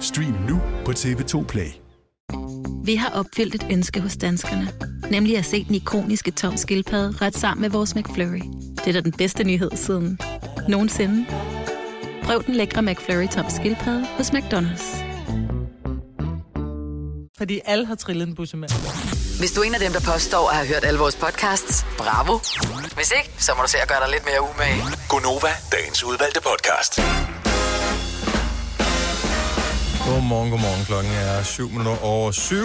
I: Stream nu på TV2 Play.
J: Vi har opfyldt et ønske hos danskerne. Nemlig at se den ikoniske tom skildpadde ret sammen med vores McFlurry. Det er da den bedste nyhed siden nogensinde. Prøv den lækre McFlurry tom skildpadde hos McDonald's.
B: Fordi alle har trillet en busse med.
E: Hvis du er en af dem, der påstår at have hørt alle vores podcasts, bravo. Hvis ikke, så må du se at gøre dig lidt mere umage.
F: Gonova, dagens udvalgte podcast.
A: Godmorgen, godmorgen. Klokken er 7 minutter over 7.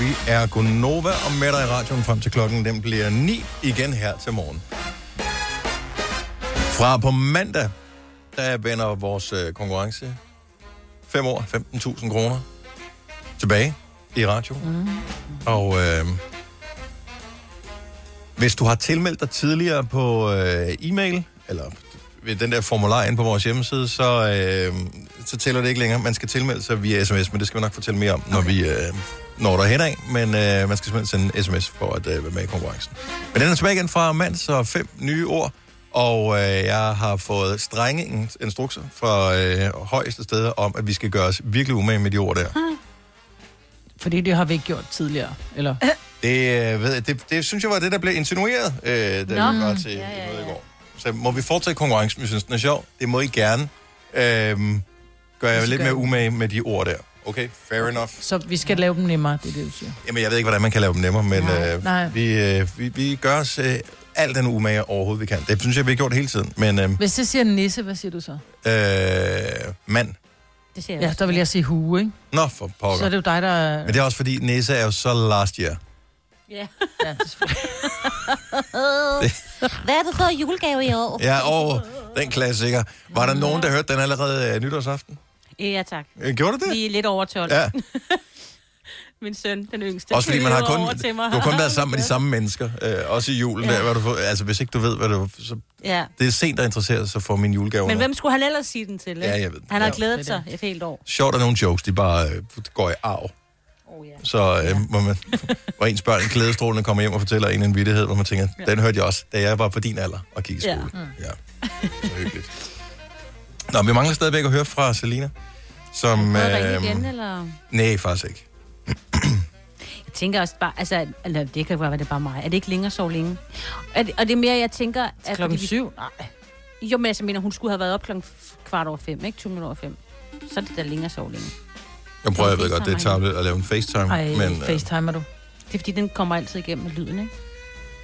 A: Vi er Gonova og med dig i radioen frem til klokken. Den bliver 9 igen her til morgen. Fra på mandag, der vender vores øh, konkurrence 5 år, 15.000 kroner tilbage i radio. Mm. Og øh, hvis du har tilmeldt dig tidligere på øh, e-mail, eller ved den der formular inde på vores hjemmeside, så, øh, så tæller det ikke længere. Man skal tilmelde sig via sms, men det skal vi nok fortælle mere om, når vi øh, når derhen af. Men øh, man skal simpelthen sende en sms for at øh, være med i konkurrencen. Men den er tilbage igen fra mand, så fem nye ord. Og øh, jeg har fået strenge in- instrukser fra øh, højeste steder om, at vi skal gøre os virkelig umage med de ord der.
B: Fordi det har vi ikke gjort tidligere. Eller?
A: Det, øh, ved jeg, det, det synes jeg var det, der blev insinueret, øh, da
B: Nå.
A: vi var til ja, ja, ja. i går. Så må vi fortsætte konkurrencen, hvis vi synes, den er sjov. Det må I gerne. Øhm, gør jeg lidt mere umage med de ord der. Okay, fair enough.
B: Så vi skal lave dem nemmere, det er det, du siger.
A: Jamen, jeg ved ikke, hvordan man kan lave dem nemmere, men
B: Nej.
A: øh,
B: Nej.
A: vi, øh, vi, vi gør os øh, alt den umage overhovedet, vi kan. Det synes jeg, vi har gjort hele tiden. Men øh,
B: Hvis jeg siger nisse, hvad siger du så?
A: øh, mand.
C: Det siger jeg
B: Ja,
C: også.
B: der vil jeg sige hue, ikke?
A: Nå, for pokker.
B: Så er det jo dig, der... er-
A: Men det er også fordi, Nisse er jo så last year.
C: Ja. <laughs>
B: ja det er. <laughs>
C: Hvad er det for julegave i år?
A: Ja, og den klassiker. Var der nogen, der hørte den allerede øh, nytårsaften?
C: Ja, tak.
A: Øh, Gjorde du det?
C: Vi er lidt over 12.
A: Ja. <laughs>
C: Min søn, den yngste.
A: Også fordi man har kun,
C: over til mig.
A: du har kun været sammen med de samme mennesker, øh, også i julen.
C: Ja.
A: Der, hvor du får, altså, hvis ikke du ved, hvad du... Så,
C: Ja.
A: det er sent, der interesserer sig for min julegave.
C: Men hvem skulle han ellers sige den til? ikke?
A: Ja, jeg ved det.
C: Han har
A: Ja.
C: glædet
B: Det er
C: sig et helt år.
A: Sjovt, at nogle jokes, de bare øh, går i arv.
C: Oh, ja.
A: Så øh, hvor, man, hvor ens børn glædestrålende kommer hjem og fortæller en en vittighed, hvor man tænker,
C: Ja.
A: den hørte jeg også, da jeg var på din alder og gik i
C: Ja.
A: skole. Ja. Så hyggeligt. Nå, vi mangler stadigvæk at høre fra Selina. Som,
C: jeg ringe
A: øhm,
C: igen, eller?
A: Nej, faktisk ikke.
C: Jeg tænker også bare, altså, eller det kan godt være, det er bare mig. Er det ikke længere så længe? Er det, og det er mere, jeg tænker... At
B: Klokken
C: fordi vi-
B: syv? Nej.
C: Jo, men jeg mener, hun skulle have været op klokken kvart over fem, ikke? 20 minutter over fem. Så er det da længere så længe.
A: Jeg prøver, jeg ved godt, det er tageligt at lave en FaceTime,
B: Ej,
A: men øh,
B: facetimer du?
C: Det er fordi, den kommer altid igennem med lyden, ikke?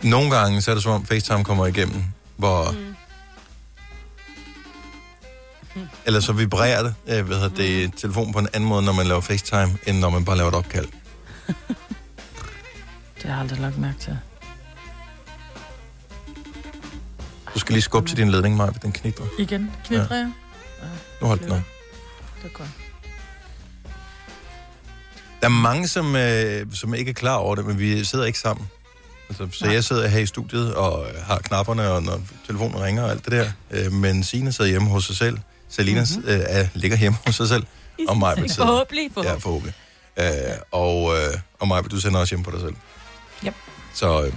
A: nogle gange, så er det som om FaceTime kommer igennem, hvor... Mm. Eller så vibrerer det, øh, hvad hedder det, telefonen på en anden måde, når man laver FaceTime, end når man bare laver et opkald. <laughs>
B: Det har jeg aldrig lagt mærke til.
A: Du skal lige skubbe til din ledning, Maja, den knitrer.
B: Igen? Knitrer jeg?
A: Nu holdt den op.
B: Det er godt.
A: Der er mange, som, øh, som ikke er klar over det, men vi sidder ikke sammen. Altså, så jeg sidder her i studiet og har knapperne, og når telefonen ringer og alt det der. Øh, men Signe sidder hjemme hos sig selv. Selina
C: Mhm.
A: mm-hmm. øh, er, ligger hjemme hos sig selv. Og mig <laughs> sidder.
C: Forhåbentlig,
A: Ja,
C: forhåbentlig.
A: forhåbentlig. Øh, og øh, og mig, du sender også hjem på dig selv.
B: Yep.
A: Så, øh,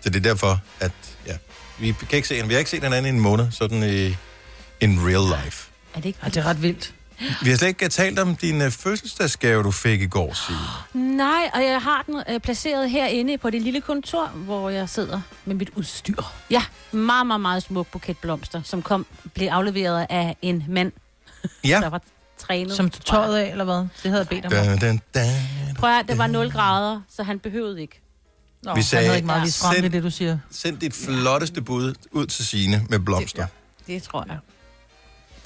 A: så det er derfor, at ja, vi kan ikke se, vi har ikke set hinanden i en måned, sådan i in real life.
C: Er det ikke
B: Ja, det er ret vildt.
A: Vi har slet ikke talt om din uh, fødselsdagsgave, du fik i går, Signe.
C: Nej, og jeg har den øh, placeret herinde på det lille kontor, hvor jeg sidder med mit udstyr. Ja, meget, meget, meget smuk buket blomster, som kom, blev afleveret af en mand,
A: Ja.
C: der var trænet.
B: Som du tøjet af, eller hvad? Det havde jeg bedt om.
A: Dun, dun, dun.
C: Prøv at, høre, det var 0 grader, så han behøvede ikke.
B: Nå,
A: Vi sagde,
B: han havde ikke meget vist frem,
A: send-
B: det det, du siger.
A: Send dit flotteste bud ud til Signe med blomster.
C: Det tror jeg.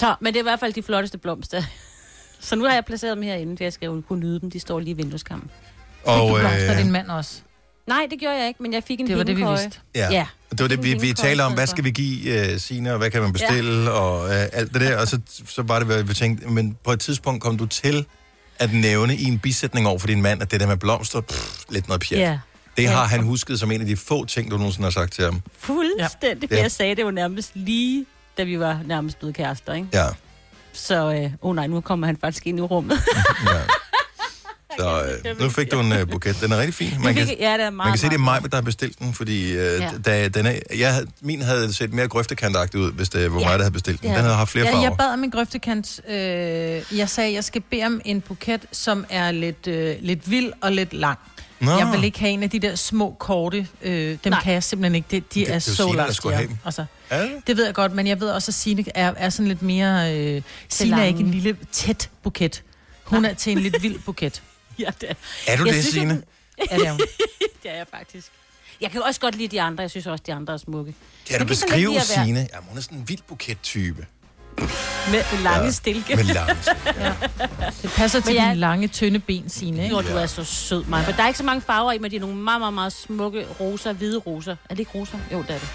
C: Så, men det er i hvert fald de flotteste blomster. <laughs> Så nu har jeg placeret dem herinde, for jeg skal jo kunne nyde dem. De står lige i vindueskammen.
B: Fik du
A: Og,
B: blomster
A: øh,
B: din mand også?
C: Nej, det gjorde jeg ikke, men jeg fik en
B: Det var det, vi vidste.
A: Ja.
C: ja.
A: Det var det, vi, vi taler om, hvad skal vi give uh, Signe, og hvad kan man bestille, ja. og uh, alt det der. Og så, så var det, hvad vi tænkte. Men på et tidspunkt kom du til at nævne i en bisætning over for din mand, at det der med blomster, pff, lidt noget pjat.
C: Ja.
A: Det har
C: Ja.
A: han husket som en af de få ting, du nogensinde har sagt til ham.
C: Fuldstændig, for
A: Ja.
C: jeg sagde det jo nærmest lige, da vi var nærmest blevet kærester, ikke?
A: Ja.
C: Så, øh, oh nej, nu kommer han faktisk ind i rummet. <laughs>
A: Så øh, nu fik du en uh, buket. Den er rigtig fin. Man kan,
C: ja, det er meget,
A: man kan se, det er
C: meget
A: mig, der har bestilt den, fordi uh,
C: Ja.
A: ja. da, den er, jeg, havde- min havde set mere grøftekantagtig ud, hvis det var
B: Ja.
A: mig, der havde bestilt den.
B: Ja.
A: Den havde haft flere
B: ja,
A: farver.
B: jeg bad om en grøftekant. Øh, jeg sagde, jeg skal bede om en buket, som er lidt, øh, lidt vild og lidt lang.
A: Nå.
B: Jeg vil ikke have en af de der små, korte. Øh, dem
C: Nej.
B: kan jeg simpelthen ikke. De, de
A: Det-
B: er
A: det
B: så langt. Altså,
A: det?
B: ved jeg godt, men jeg ved også, at Signe er, er sådan lidt mere... Øh, Signe er ikke en lille, tæt buket. Hun er til en lidt vild buket. <laughs>
C: ja, det er.
A: Er du
C: Jeg
A: det,
C: synes,
A: Signe?
B: Ja, det er hun. <laughs>
C: det er jeg faktisk. Jeg kan også godt lide de andre. Jeg synes også, de andre er smukke.
A: Kan du beskrive Signe? Jamen, hun er sådan en vild buket-type.
C: Med lange
A: Ja,
C: stilke.
A: med lange
B: Det passer til
C: Men jeg-
B: dine lange, tynde ben, Signe. Ikke?
C: Nå, du er så sød, mig. For der er ikke så mange farver i, men de er nogle meget, meget, meget smukke roser, hvide roser. Er det ikke roser? Jo, det er det.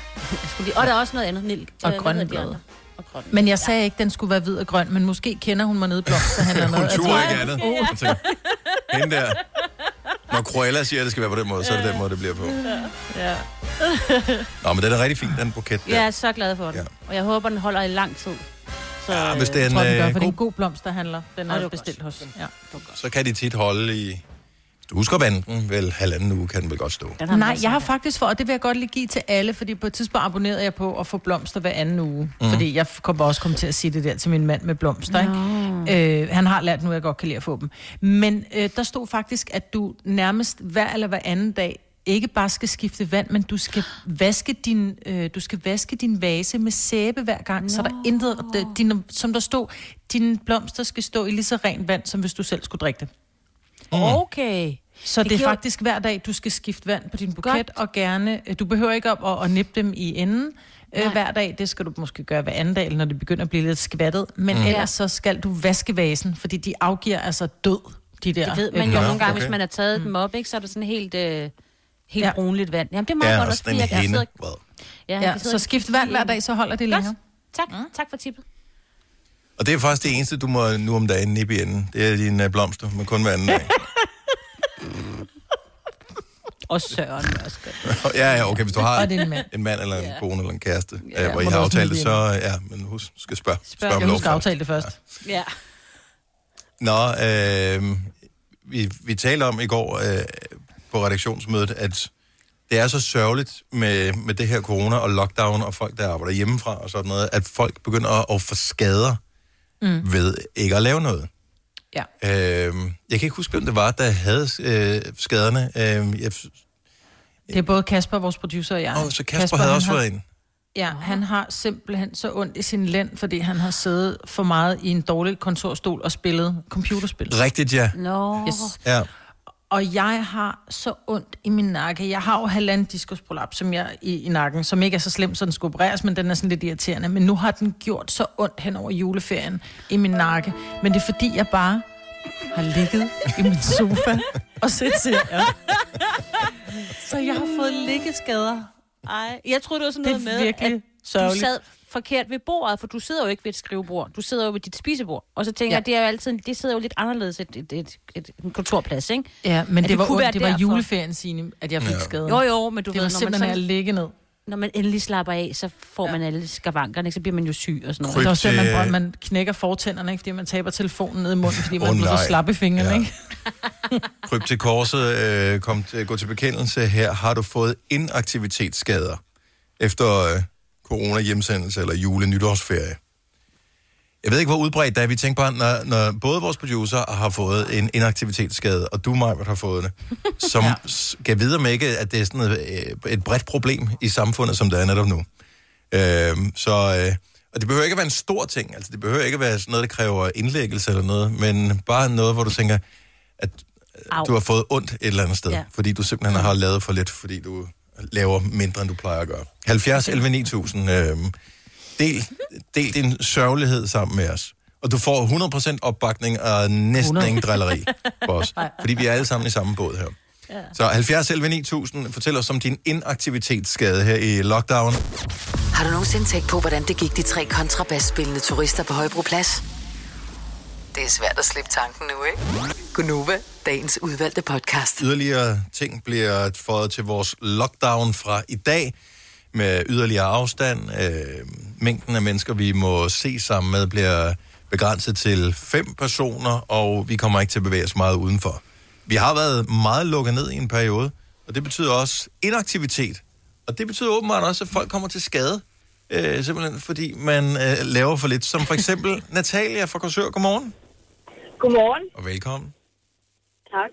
C: Skulle lige... Og der er også noget andet. Nil.
B: Og
C: Øh,
B: grønne blade. Men jeg sagde ikke, at den skulle være hvid og grøn, men måske kender hun mig nede i blomsterhandler
A: Hun
B: tror-
A: ikke andet. Jeg tænker, Hende der. Når Cruella siger, at det skal være på den måde, så er det den måde, det bliver på.
C: Ja.
A: Nå, men den er rigtig fin, den buket der.
C: Jeg er så glad for den. Ja. Og jeg håber, den holder i lang tid. Så,
A: Ja, hvis det er en,
B: tror, den gør,
A: øh,
B: for det er en
A: god,
B: god blomsterhandler. Den er bestilt hos. Ja.
A: så kan de tit holde i... Du husker vande den, vel halvanden uge kan den vel godt stå.
C: Den
B: Nej, jeg har faktisk for, og det vil jeg godt lige give til alle, fordi på et tidspunkt abonnerede jeg på at få blomster hver anden uge. Mm. Fordi jeg kommer også komme til at sige det der til min mand med blomster. Ikke? Øh, han har lært nu, at jeg godt kan lide at få dem. Men øh, der stod faktisk, at du nærmest hver eller hver anden dag ikke bare skal skifte vand, men du skal vaske din, øh, du skal vaske din vase med sæbe hver gang, Nå. så der er intet, din, som der stod, dine blomster skal stå i lige så rent vand, som hvis du selv skulle drikke det.
C: Okay.
B: Så det,
C: Det
B: er
C: gjorde-
B: faktisk hver dag, du skal skifte vand på din buket,
C: Godt.
B: og gerne, øh, du behøver ikke op og, og nippe dem i enden øh, hver dag, det skal du måske gøre hver anden dag, når det begynder at blive lidt skvattet, men
A: Mm.
B: mm. ellers så skal du vaske vasen, fordi de afgiver altså død, de der
C: Det ved
B: øh,
C: man jo
B: blomster.
C: nogle gange,
A: okay.
C: hvis man har taget dem op, ikke, så er det sådan helt, øh, helt
B: Ja.
C: ja. brunligt vand. Jamen, det er meget
A: Ja,
C: godt
A: og
C: også,
A: en
C: fordi jeg kan
A: hende.
C: sidde... Ja,
B: Ja, så skift vand hver dag, så holder det længere.
C: Tak, mm. tak for tippet.
A: Og det er faktisk det eneste, du må nu om dagen nippe i enden. Det er dine øh, blomster, men kun hver anden dag. <laughs>
C: Og Søren også godt. <laughs>
A: ja, ja, okay, hvis du har
B: mand.
A: en mand eller en kone eller en kæreste,
B: Ja,
A: ja, hvor I har aftalt det, så ja, men husk, skal spørge. Spørg om
B: Jeg
A: lov først.
B: aftale det først.
C: Ja.
A: Nå, øh, vi, vi talte om i går øh, på redaktionsmødet, at det er så sørgeligt med, med det her corona og lockdown og folk, der arbejder hjemmefra og sådan noget, at folk begynder at, at få skader mm. ved ikke at lave noget.
B: Ja.
A: Øh, jeg kan ikke huske, hvem det var, der havde øh, skaderne. Øh, jeg,
B: Det er både Kasper, vores producer, og jeg.
A: Åh, så Kasper havde
B: han
A: også
B: har-
A: været inde.
B: Ja, han har simpelthen så ondt i sin lænd, fordi han har siddet for meget i en dårlig kontorstol og spillet computerspil.
A: Rigtigt, ja.
C: Nå.
B: Yes.
A: ja.
B: Og jeg har så ondt i min nakke. Jeg har jo halvanden diskusprolaps som jeg, i, i nakken, som ikke er så slem, så den skal opereres, men den er sådan lidt irriterende. Men nu har den gjort så ondt hen over juleferien i min nakke. Men det er fordi, jeg bare har ligget i min sofa og set serier. Så jeg har fået liggeskader.
C: Ej, jeg troede, det var sådan
B: Det er
C: noget med,
B: virkelig
C: at
B: sørgeligt.
C: du sad forkert ved bordet, for du sidder jo ikke ved et skrivebord. Du sidder jo ved dit spisebord. Og så tænker
B: Ja.
C: jeg, det er jo altid, det sidder jo lidt anderledes et, et, et, et, en kontorplads, ikke?
B: Ja, men
C: At
B: det, var,
C: kunne
B: ondt.
C: være
B: det var
C: derfor.
B: juleferien, Signe, at jeg fik
A: Ja.
B: skaden.
C: Jo, jo, men du
B: det
C: ved,
B: var
C: når man
B: simpelthen
C: sådan-
B: at ligge ned.
C: Når man endelig slapper af, så får man alle skavankerne, ikke? så bliver man jo syg og sådan noget.
B: Det er også det, man,
A: øh,
B: man knækker fortænderne, ikke? fordi man taber telefonen ned i munden, fordi man oh, bliver så slap i fingrene.
A: Ja.
B: Ja. Ikke? <laughs>
A: Kryb til korset, øh, kom til, gå til bekendelse her. Har du fået inaktivitetsskader efter øh, corona-hjemsendelse eller jule-nytårsferie? Jeg ved ikke, hvor udbredt det er. Vi tænker bare, når, når både vores producer har fået en inaktivitetsskade, og du, Majbert, har fået det, som <laughs> ja. skal videre med ikke, at det er sådan et, øh, et bredt problem i samfundet, som det er netop nu. Øhm, så, øh, og det behøver ikke at være en stor ting. Altså, det behøver ikke at være sådan noget, der kræver indlæggelse eller noget, men bare noget, hvor du tænker, at øh,
C: Au.
A: du har fået ondt et eller andet sted,
C: Ja.
A: ja. fordi du simpelthen har lavet for lidt, fordi du laver mindre, end du plejer at gøre. 70 11 9000. Øh, del, del din sørgelighed sammen med os. Og du får 100% opbakning og næsten
B: 100.
A: ingen drilleri for os. <laughs> Fordi vi er alle sammen i samme båd her.
C: Ja.
A: Så 70 11 9000, fortæl os om din inaktivitetsskade her i lockdown.
E: Har du nogensinde tænkt på, hvordan det gik de tre kontrabasspillende turister på Højbroplads? Det er svært at slippe tanken nu, ikke? Gunova, dagens udvalgte podcast.
A: Yderligere ting bliver fået til vores lockdown fra i dag med yderligere afstand. Øh, mængden af mennesker, vi må se sammen med, bliver begrænset til fem personer, og vi kommer ikke til at bevæge os meget udenfor. Vi har været meget lukket ned i en periode, og det betyder også inaktivitet. Og det betyder åbenbart også, at folk kommer til skade, øh, simpelthen fordi man øh, laver for lidt. Som for eksempel <laughs> Natalia fra Korsør. Godmorgen.
K: Godmorgen.
A: Og velkommen.
K: Tak.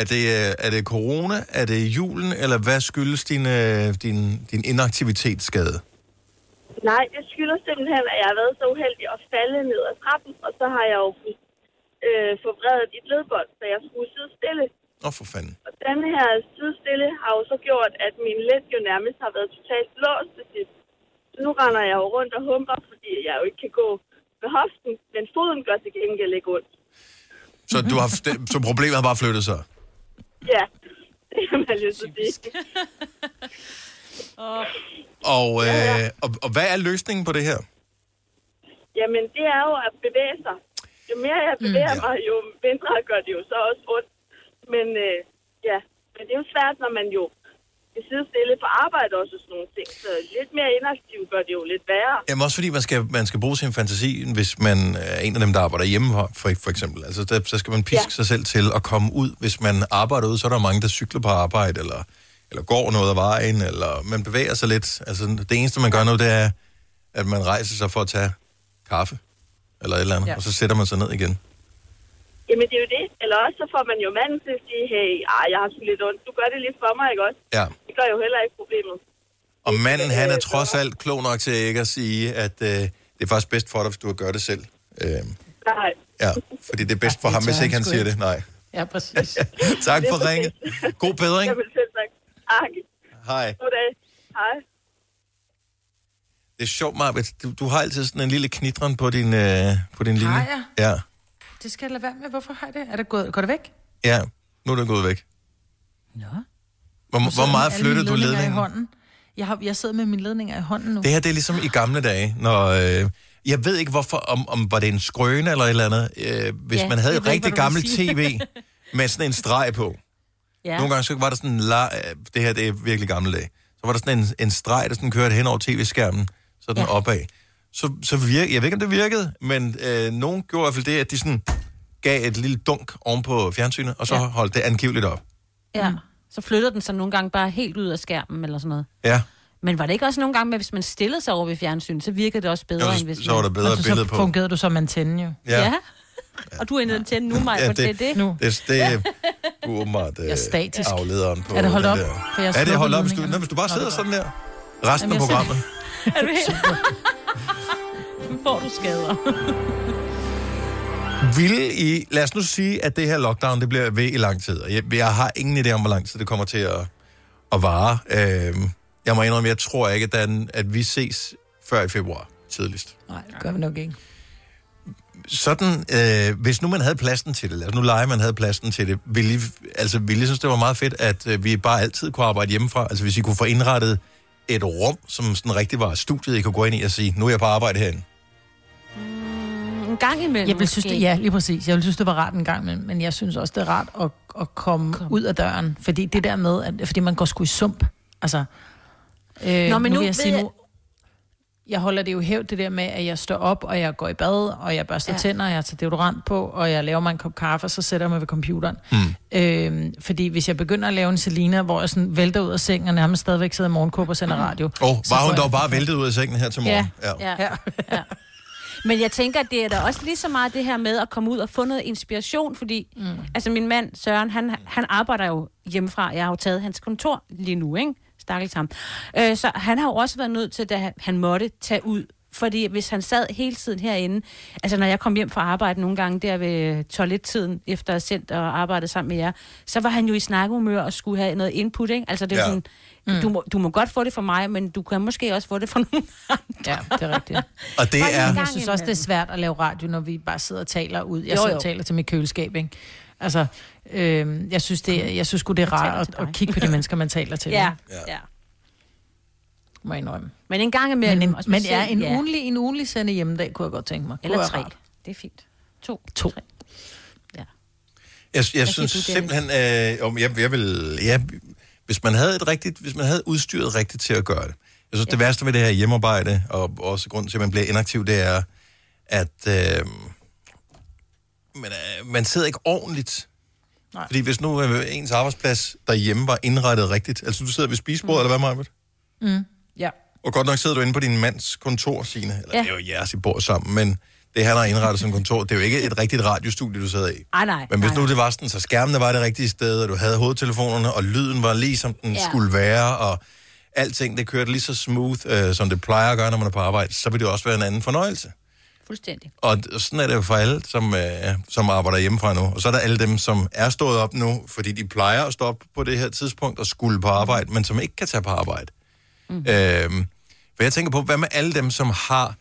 A: Er det, øh, er det corona, er det julen, eller hvad skyldes din, øh, din, din inaktivitetsskade?
K: Nej, det skyldes simpelthen, at jeg har været så uheldig at falde ned ad trappen, og så har jeg jo øh, forvredet et ledbånd, så jeg skulle sidde stille.
A: Åh, oh, for fanden.
K: Og denne her sidde stille har jo så gjort, at min let jo nærmest har været totalt låst til sidst. Så nu render jeg jo rundt og humper, fordi jeg jo ikke kan gå med hoften, men foden gør til gengæld ikke ondt.
A: Så, du har, så problemet har bare flyttet sig?
K: Ja, <laughs> det kan man jo så sige.
A: Og, øh, og, og hvad er løsningen på det her?
K: Jamen, det er jo at bevæge sig. Jo mere jeg bevæger
A: Mm.
K: mm, mig, jo mindre gør det jo så også ondt. Men øh, ja, men det er jo svært, når man jo vil sidde stille på arbejde også og sådan nogle ting. Så lidt mere inaktiv gør det jo lidt værre.
A: Jamen også fordi man skal, man skal bruge sin fantasi, hvis man er en af dem, der arbejder hjemme for, for eksempel. Altså der, så skal man piske ja. sig selv til at komme ud. Hvis man arbejder ud, så er der mange, der cykler på arbejde, eller, eller går noget af vejen, eller man bevæger sig lidt. Altså det eneste, man gør nu, det er, at man rejser sig for at tage kaffe, eller et eller andet, ja.
K: Ja.
A: og så sætter man sig ned igen.
K: Jamen, det er jo det. Eller også så får man jo manden til at sige, hey, ej, jeg har sgu lidt ondt. Du gør det lige for mig, ikke også?
A: Ja.
K: Det gør jo heller ikke problemet.
A: Og manden, han er trods alt klog nok til ikke at sige, at øh, det er faktisk bedst for dig, hvis du gør det selv. Øh,
K: Nej.
A: ja, fordi det er bedst for
B: det
A: ham, hvis
B: han
A: ikke han siger det. Nej.
B: Ja, præcis. <laughs>
A: tak for ringet. God bedring.
K: Jamen, selv tak. Tak.
A: Hej.
K: Goddag. Hej.
A: Det er sjovt, Marvitt. Du, du har altid sådan en lille knitren på din, øh, på din linje.
B: Har jeg?
A: Ja.
B: Det skal jeg lade være med. Hvorfor har jeg det? Er det gået, går det væk?
A: ja, nu er det gået væk.
B: Nå.
A: Hvor, hvor meget
B: mine
A: du ledningen?
B: I hånden. Jeg, har, jeg sidder med mine ledninger i hånden nu.
A: Det her, det er ligesom i gamle dage, når... Øh, jeg ved ikke, hvorfor, om, om var det en skrøne eller et eller andet. Øh, hvis
B: Ja,
A: man havde et rigtig gammelt tv med sådan en streg på. <laughs>
C: Ja.
A: Nogle gange så var der sådan en... La, øh, det her, det er virkelig gamle dage. Så var der sådan en, en streg, der sådan kørte hen over tv-skærmen, sådan ja. opad. Så, så virke, jeg ved ikke, om det virkede, men øh, nogen gjorde i hvert fald det, at de sådan gav et lille dunk oven på fjernsynet, og så. Ja. holdt det angiveligt op.
C: Ja. Så flytter den sig nogle gange bare helt ud af skærmen eller sådan noget.
A: Ja,
C: Men var det ikke også nogle gange med, hvis man stillede sig over ved fjernsyn, så virkede det også bedre,
A: Jo,
C: end hvis
A: så var der bedre
B: så
A: billede på.
B: fungerede du som antenne jo.
A: Ja.
C: Ja. Og du er inde til nu, Maja,
A: Ja, det-
C: det, det er det.
B: Nu.
A: det, det er du er åbenbart øh,
B: Jeg er statisk.
A: aflederen på
B: Er det holdt op?
A: Der.
B: For jeg
A: er det holdt op, hvis du, nej, hvis du bare sidder sådan der? Resten
B: Jamen,
A: af programmet. <laughs>
C: Er du helt... nu får du skader.
A: Vil I, lad os nu sige, at det her lockdown, det bliver ved i lang tid. Jeg, jeg har ingen idé om, hvor lang tid det kommer til at, at vare. Øhm, jeg må indrømme, jeg tror ikke, at, den, at vi ses før i februar tidligst.
B: Nej, det gør vi nok ikke.
A: Sådan, øh, hvis nu man havde pladsen til det, lad os nu lege, man havde pladsen til det, ville I, altså, ville I synes, det var meget fedt, at øh, vi bare altid kunne arbejde hjemmefra? Altså hvis I kunne få indrettet et rum, som sådan rigtig var studiet, I kunne gå ind i og sige, nu er jeg på arbejde herinde.
C: En gang imellem
B: Jeg vil synes, det, ja, lige præcis. Jeg vil synes, det var rart en gang, men, men jeg synes også, det er rart at, at komme Kom. ud af døren. Fordi det der med, at, fordi man går sgu i sump. Altså, øh,
C: Nå, men nu
B: vil jeg
C: ved
B: sige
C: jeg-
B: nu, jeg holder det jo hævd, det der med, at jeg står op, og jeg går i bad, og jeg børster ja.
C: Ja.
B: tænder, og jeg tager deodorant på, og jeg laver mig en kop kaffe, og så sætter jeg mig ved computeren.
A: Mm.
B: Øh, fordi hvis jeg begynder at lave en Selina, hvor jeg sådan vælter ud af sengen, og nærmest stadigvæk sidder i morgenkåb og sender radio.
A: Åh, oh, var hun dog bare væltet ud af sengen her til morgen?
C: Ja, ja. ja. <laughs> Men jeg tænker, at det er da også lige så meget det her med at komme ud og få noget inspiration, fordi mm. altså min mand Søren, han, han arbejder jo hjemmefra. Jeg har jo taget hans kontor lige nu, ikke? Stakkels ham. Øh, så han har jo også været nødt til, at han måtte tage ud fordi hvis han sad hele tiden herinde, altså når jeg kom hjem fra arbejde nogle gange der ved toilettiden, efter at have sendt og arbejdet sammen med jer, så var han jo i snakkehumør og skulle have noget input, ikke? Altså det er
A: Ja.
C: ja. sådan,
B: Mm.
C: du, må, du må godt få det for mig, men du kan måske også få det for <laughs> nogen andre.
B: Ja, det er rigtigt. <laughs>
A: Og det er...
B: Jeg synes også, det er svært at lave radio, når vi bare sidder og taler ud. Jeg
C: Jo,
B: sidder
C: jo.
B: og taler til mit køleskab, ikke? Altså, øh, jeg synes, det, jeg synes det er rart at, at kigge på de mennesker, man taler til.
C: Ja,
B: ikke?
C: ja.
B: Må jeg indrømme.
C: Men en gang imellem.
B: Men, en, men ja, en,
C: ja.
B: ugenlig, en ugenlig sende hjemmedag kunne jeg godt tænke mig.
C: Eller tre.
B: rart.
C: Det er fint. To.
B: To.
C: Tre.
A: Jeg, jeg
C: siger
A: synes
C: du,
A: simpelthen, øh, om jeg, jeg vil, ja, hvis man havde et rigtigt, hvis man havde udstyret rigtigt til at gøre det. Jeg synes, ja. det værste ved det her hjemmearbejde, og også grund til, at man bliver inaktiv, det er, at øh, man, øh, man sidder ikke ordentligt.
B: Nej.
A: Fordi hvis nu øh, ens arbejdsplads derhjemme var indrettet rigtigt, altså du sidder ved spisebordet, mm. eller hvad, Marvitt?
B: Mm. Ja.
A: Og godt nok sidder du inde på din mands kontor, Signe. Eller
C: Ja.
A: det er jo jeres, I bor sammen, men det han har indrettet som kontor. Det er jo ikke et rigtigt radiostudie, du sidder i.
C: Ej, nej.
A: Men hvis
C: nej,
A: nu det var sådan, så skærmene var det rigtige sted, og du havde hovedtelefonerne, og lyden var lige som den
C: Ja.
A: skulle være, og alting, det kørte lige så smooth, øh, som det plejer at gøre, når man er på arbejde, så vil det også være en anden fornøjelse.
C: Fuldstændig.
A: Og sådan er det jo for alle, som, øh, som arbejder hjemmefra nu. Og så er der alle dem, som er stået op nu, fordi de plejer at stå op på det her tidspunkt og skulle på arbejde, men som ikke kan tage på arbejde. Mm. Øhm, for jeg tænker på, hvad med alle dem, som har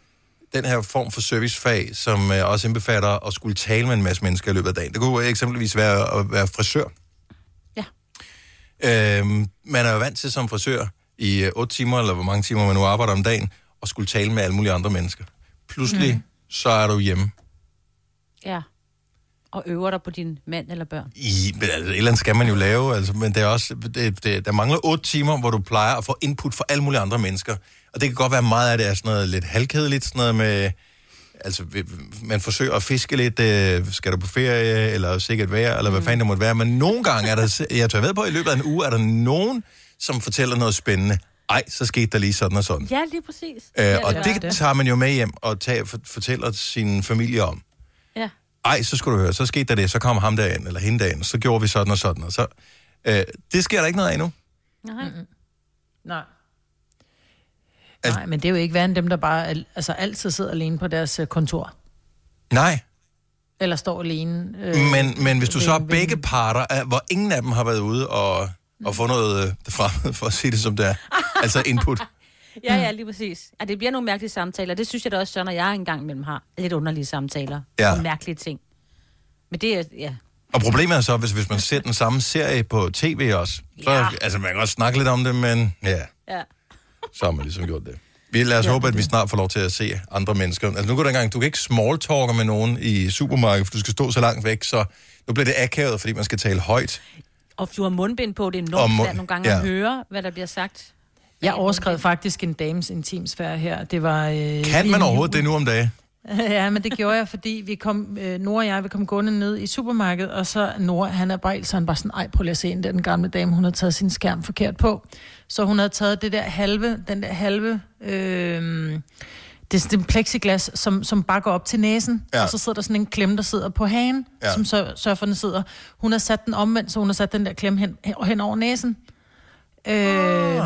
A: den her form for servicefag, som øh, også indbefatter at skulle tale med en masse mennesker i løbet af dagen. Det kunne eksempelvis være at være frisør.
C: Ja.
A: Øhm, man er jo vant til som frisør i øh, 8 timer, eller hvor mange timer man nu arbejder om dagen, og skulle tale med alle mulige andre mennesker. Pludselig, mm. så er du hjemme.
C: Ja. Og øver dig på din mand eller børn.
A: I, men altså, et eller andet skal man jo lave, altså, men det er også, det, det, der mangler otte timer, hvor du plejer at få input fra alle mulige andre mennesker. Og det kan godt være meget af det er sådan noget lidt halvkedeligt, sådan noget med, altså man forsøger at fiske lidt, øh, skal du på ferie, eller sikkert vejr, eller hvad fanden det måtte være. Men nogle gange er der, jeg tør ved på, i løbet af en uge, er der nogen, som fortæller noget spændende. Ej, så skete der lige sådan og sådan.
C: Ja, lige præcis.
A: Øh,
C: Ja,
A: og
C: det
A: det, tager man jo med hjem og tager, for, fortæller sin familie om. Ej, så skulle du høre, så skete der det, så kom ham derind, eller hende derind, så gjorde vi sådan og sådan, og så... Øh, det sker der ikke noget af endnu.
C: Nej.
B: Mm-mm. Nej. Nej, men det er jo ikke værre end dem, der bare al- altså, altid sidder alene på deres øh, kontor.
A: Nej,
B: Eller står alene.
A: øh, men, men hvis du så har begge parter, er- hvor ingen af dem har været ude og, og få noget øh, fremmede, for at sige det som det er, altså input.
C: Ja, ja, lige præcis. Ja, det bliver nogle mærkelige samtaler. Det synes jeg da også, så, når jeg engang imellem har lidt underlige samtaler.
A: Ja.
C: Og mærkelige ting. Men det er, ja.
A: Og problemet er så, hvis, hvis man ser den samme serie på tv også, så,
C: Ja.
A: altså man kan også snakke lidt om det, men ja,
C: ja.
A: så har man ligesom gjort det. Vi lader os ja, håbe, at vi snart får lov til at se andre mennesker. Altså nu går det engang, du kan ikke smalltalke med nogen i supermarkedet, for du skal stå så langt væk, så nu bliver det akavet, fordi man skal tale højt.
C: Og du har mundbind på, det er
A: Og
C: enormt
A: mund-
C: nogle gange
A: ja.
C: at høre, hvad der bliver sagt.
B: Jeg overskred faktisk en dames intimsfære her. Det var... Øh,
A: Kan man overhovedet det nu om dagen? <laughs>
B: ja, men det gjorde jeg, fordi vi kom, øh, Nora og jeg, vi kom gående ned i supermarkedet, og så Nora, han er bare, så han bare sådan, ej, prøv lige at se ind, den gamle dame, hun havde taget sin skærm forkert på. Så hun havde taget det der halve, den der halve, øh, det er sådan en plexiglas, som, som bare går op til næsen,
A: Ja.
B: og så sidder der sådan en klem, der sidder på hagen,
A: Ja.
B: som sur- surferne sidder. Hun har sat den omvendt, så hun har sat den der klem hen, hen over næsen. Øh,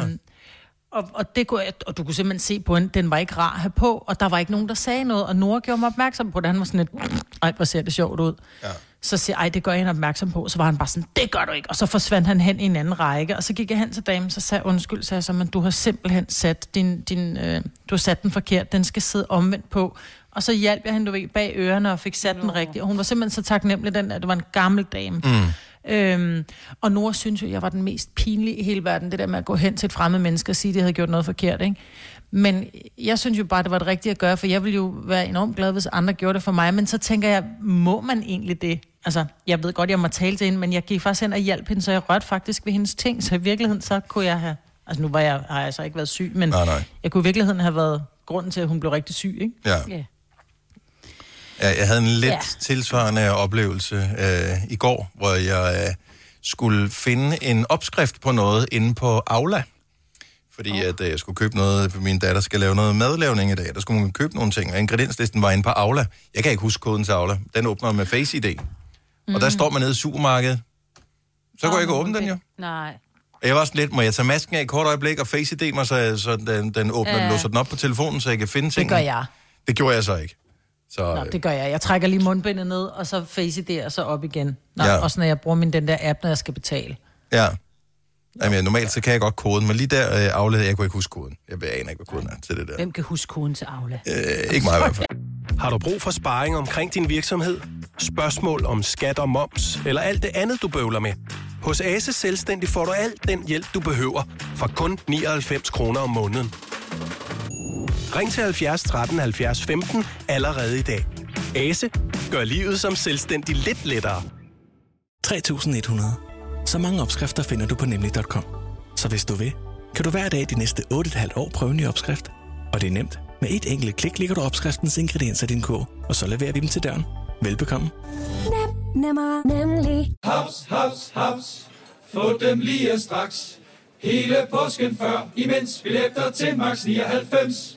B: og, og, det kunne, og du kunne simpelthen se på hende, den var ikke rar at have på, og der var ikke nogen, der sagde noget, og Nora gjorde mig opmærksom på det. Han var sådan lidt, ej, hvor ser det sjovt ud.
A: Ja.
B: Så siger jeg, ej, det gør jeg hende opmærksom på. Så var han bare sådan, det gør du ikke. Og så forsvandt han hen i en anden række, og så gik jeg hen til damen, så sagde undskyld, sagde jeg så, men du har simpelthen sat, din, din, øh, du har sat den forkert, den skal sidde omvendt på. Og så hjalp jeg hende, du ved, bag ørerne og fik sat den rigtigt. Og hun var simpelthen så taknemmelig, den, at det var en gammel dame.
A: Mm.
B: Øhm, og Nora synes jo, jeg var den mest pinlige i hele verden, det der med at gå hen til et fremmed menneske og sige, at de havde gjort noget forkert, ikke? Men jeg synes jo bare, det var det rigtige at gøre, for jeg ville jo være enormt glad, hvis andre gjorde det for mig. Men så tænker jeg, må man egentlig det? Altså, jeg ved godt, jeg må tale til hende, men jeg gik faktisk hen og hjalp hende, så jeg rørte faktisk ved hendes ting. Så i virkeligheden, så kunne jeg have... Altså, nu var jeg, har jeg så ikke været syg, men
A: Nej, nej.
B: jeg kunne i virkeligheden have været grunden til, at hun blev rigtig syg, ikke?
A: Ja.
C: Ja.
A: Ja, jeg havde en lidt
B: Ja.
A: tilsvarende oplevelse øh, i går, hvor jeg øh, skulle finde en opskrift på noget inde på Aula. fordi oh. at, øh, jeg skulle købe noget, for min datter skal lave noget madlavning i dag. Der skulle man købe nogle ting, og ingredienslisten var inde på Aula. Jeg kan ikke huske koden til Aula. Den åbner med Face ID. Mm. Og der står man nede i supermarkedet. Så kunne jeg ikke åbne den jo.
C: Nej.
A: Jeg var sådan lidt, må jeg tage masken af i kort øjeblik og Face ID mig, så, så den, den åbner,
B: ja.
A: låser den op på telefonen, så jeg kan finde
B: Det
A: ting.
B: gør jeg.
A: Det gjorde jeg så ikke. Så,
B: Nå, det gør jeg. Jeg trækker lige mundbindet ned, og så face det, og så op igen. Nå,
A: Ja.
B: Også når jeg bruger min den der app, når jeg skal betale.
A: Ja. Jamen, ja, normalt så kan jeg godt koden, men lige der øh, afledte jeg kunne ikke huske koden. Jeg aner ikke, hvad koden er til det der.
C: Hvem kan huske koden til Aula?
A: Øh, ikke mig i hvert fald.
L: Har du brug for sparring omkring din virksomhed? Spørgsmål om skat og moms, eller alt det andet, du bøvler med? Hos Ase Selvstændig får du alt den hjælp, du behøver, for kun 99 kroner om måneden. Ring til 70 13 70 15 allerede i dag. Ase gør livet som selvstændig lidt lettere.
M: 3100. Så mange opskrifter finder du på nemlig.com. Så hvis du vil, kan du hver dag de næste 8,5 år prøve en ny opskrift. Og det er nemt. Med et enkelt klik ligger du opskriftens ingredienser i din kog, og så leverer vi dem til døren. Velbekomme.
N: Nem, nemmer, nemlig. Haps, haps, haps. Få dem lige straks. Hele påsken før, imens billetter til max 99.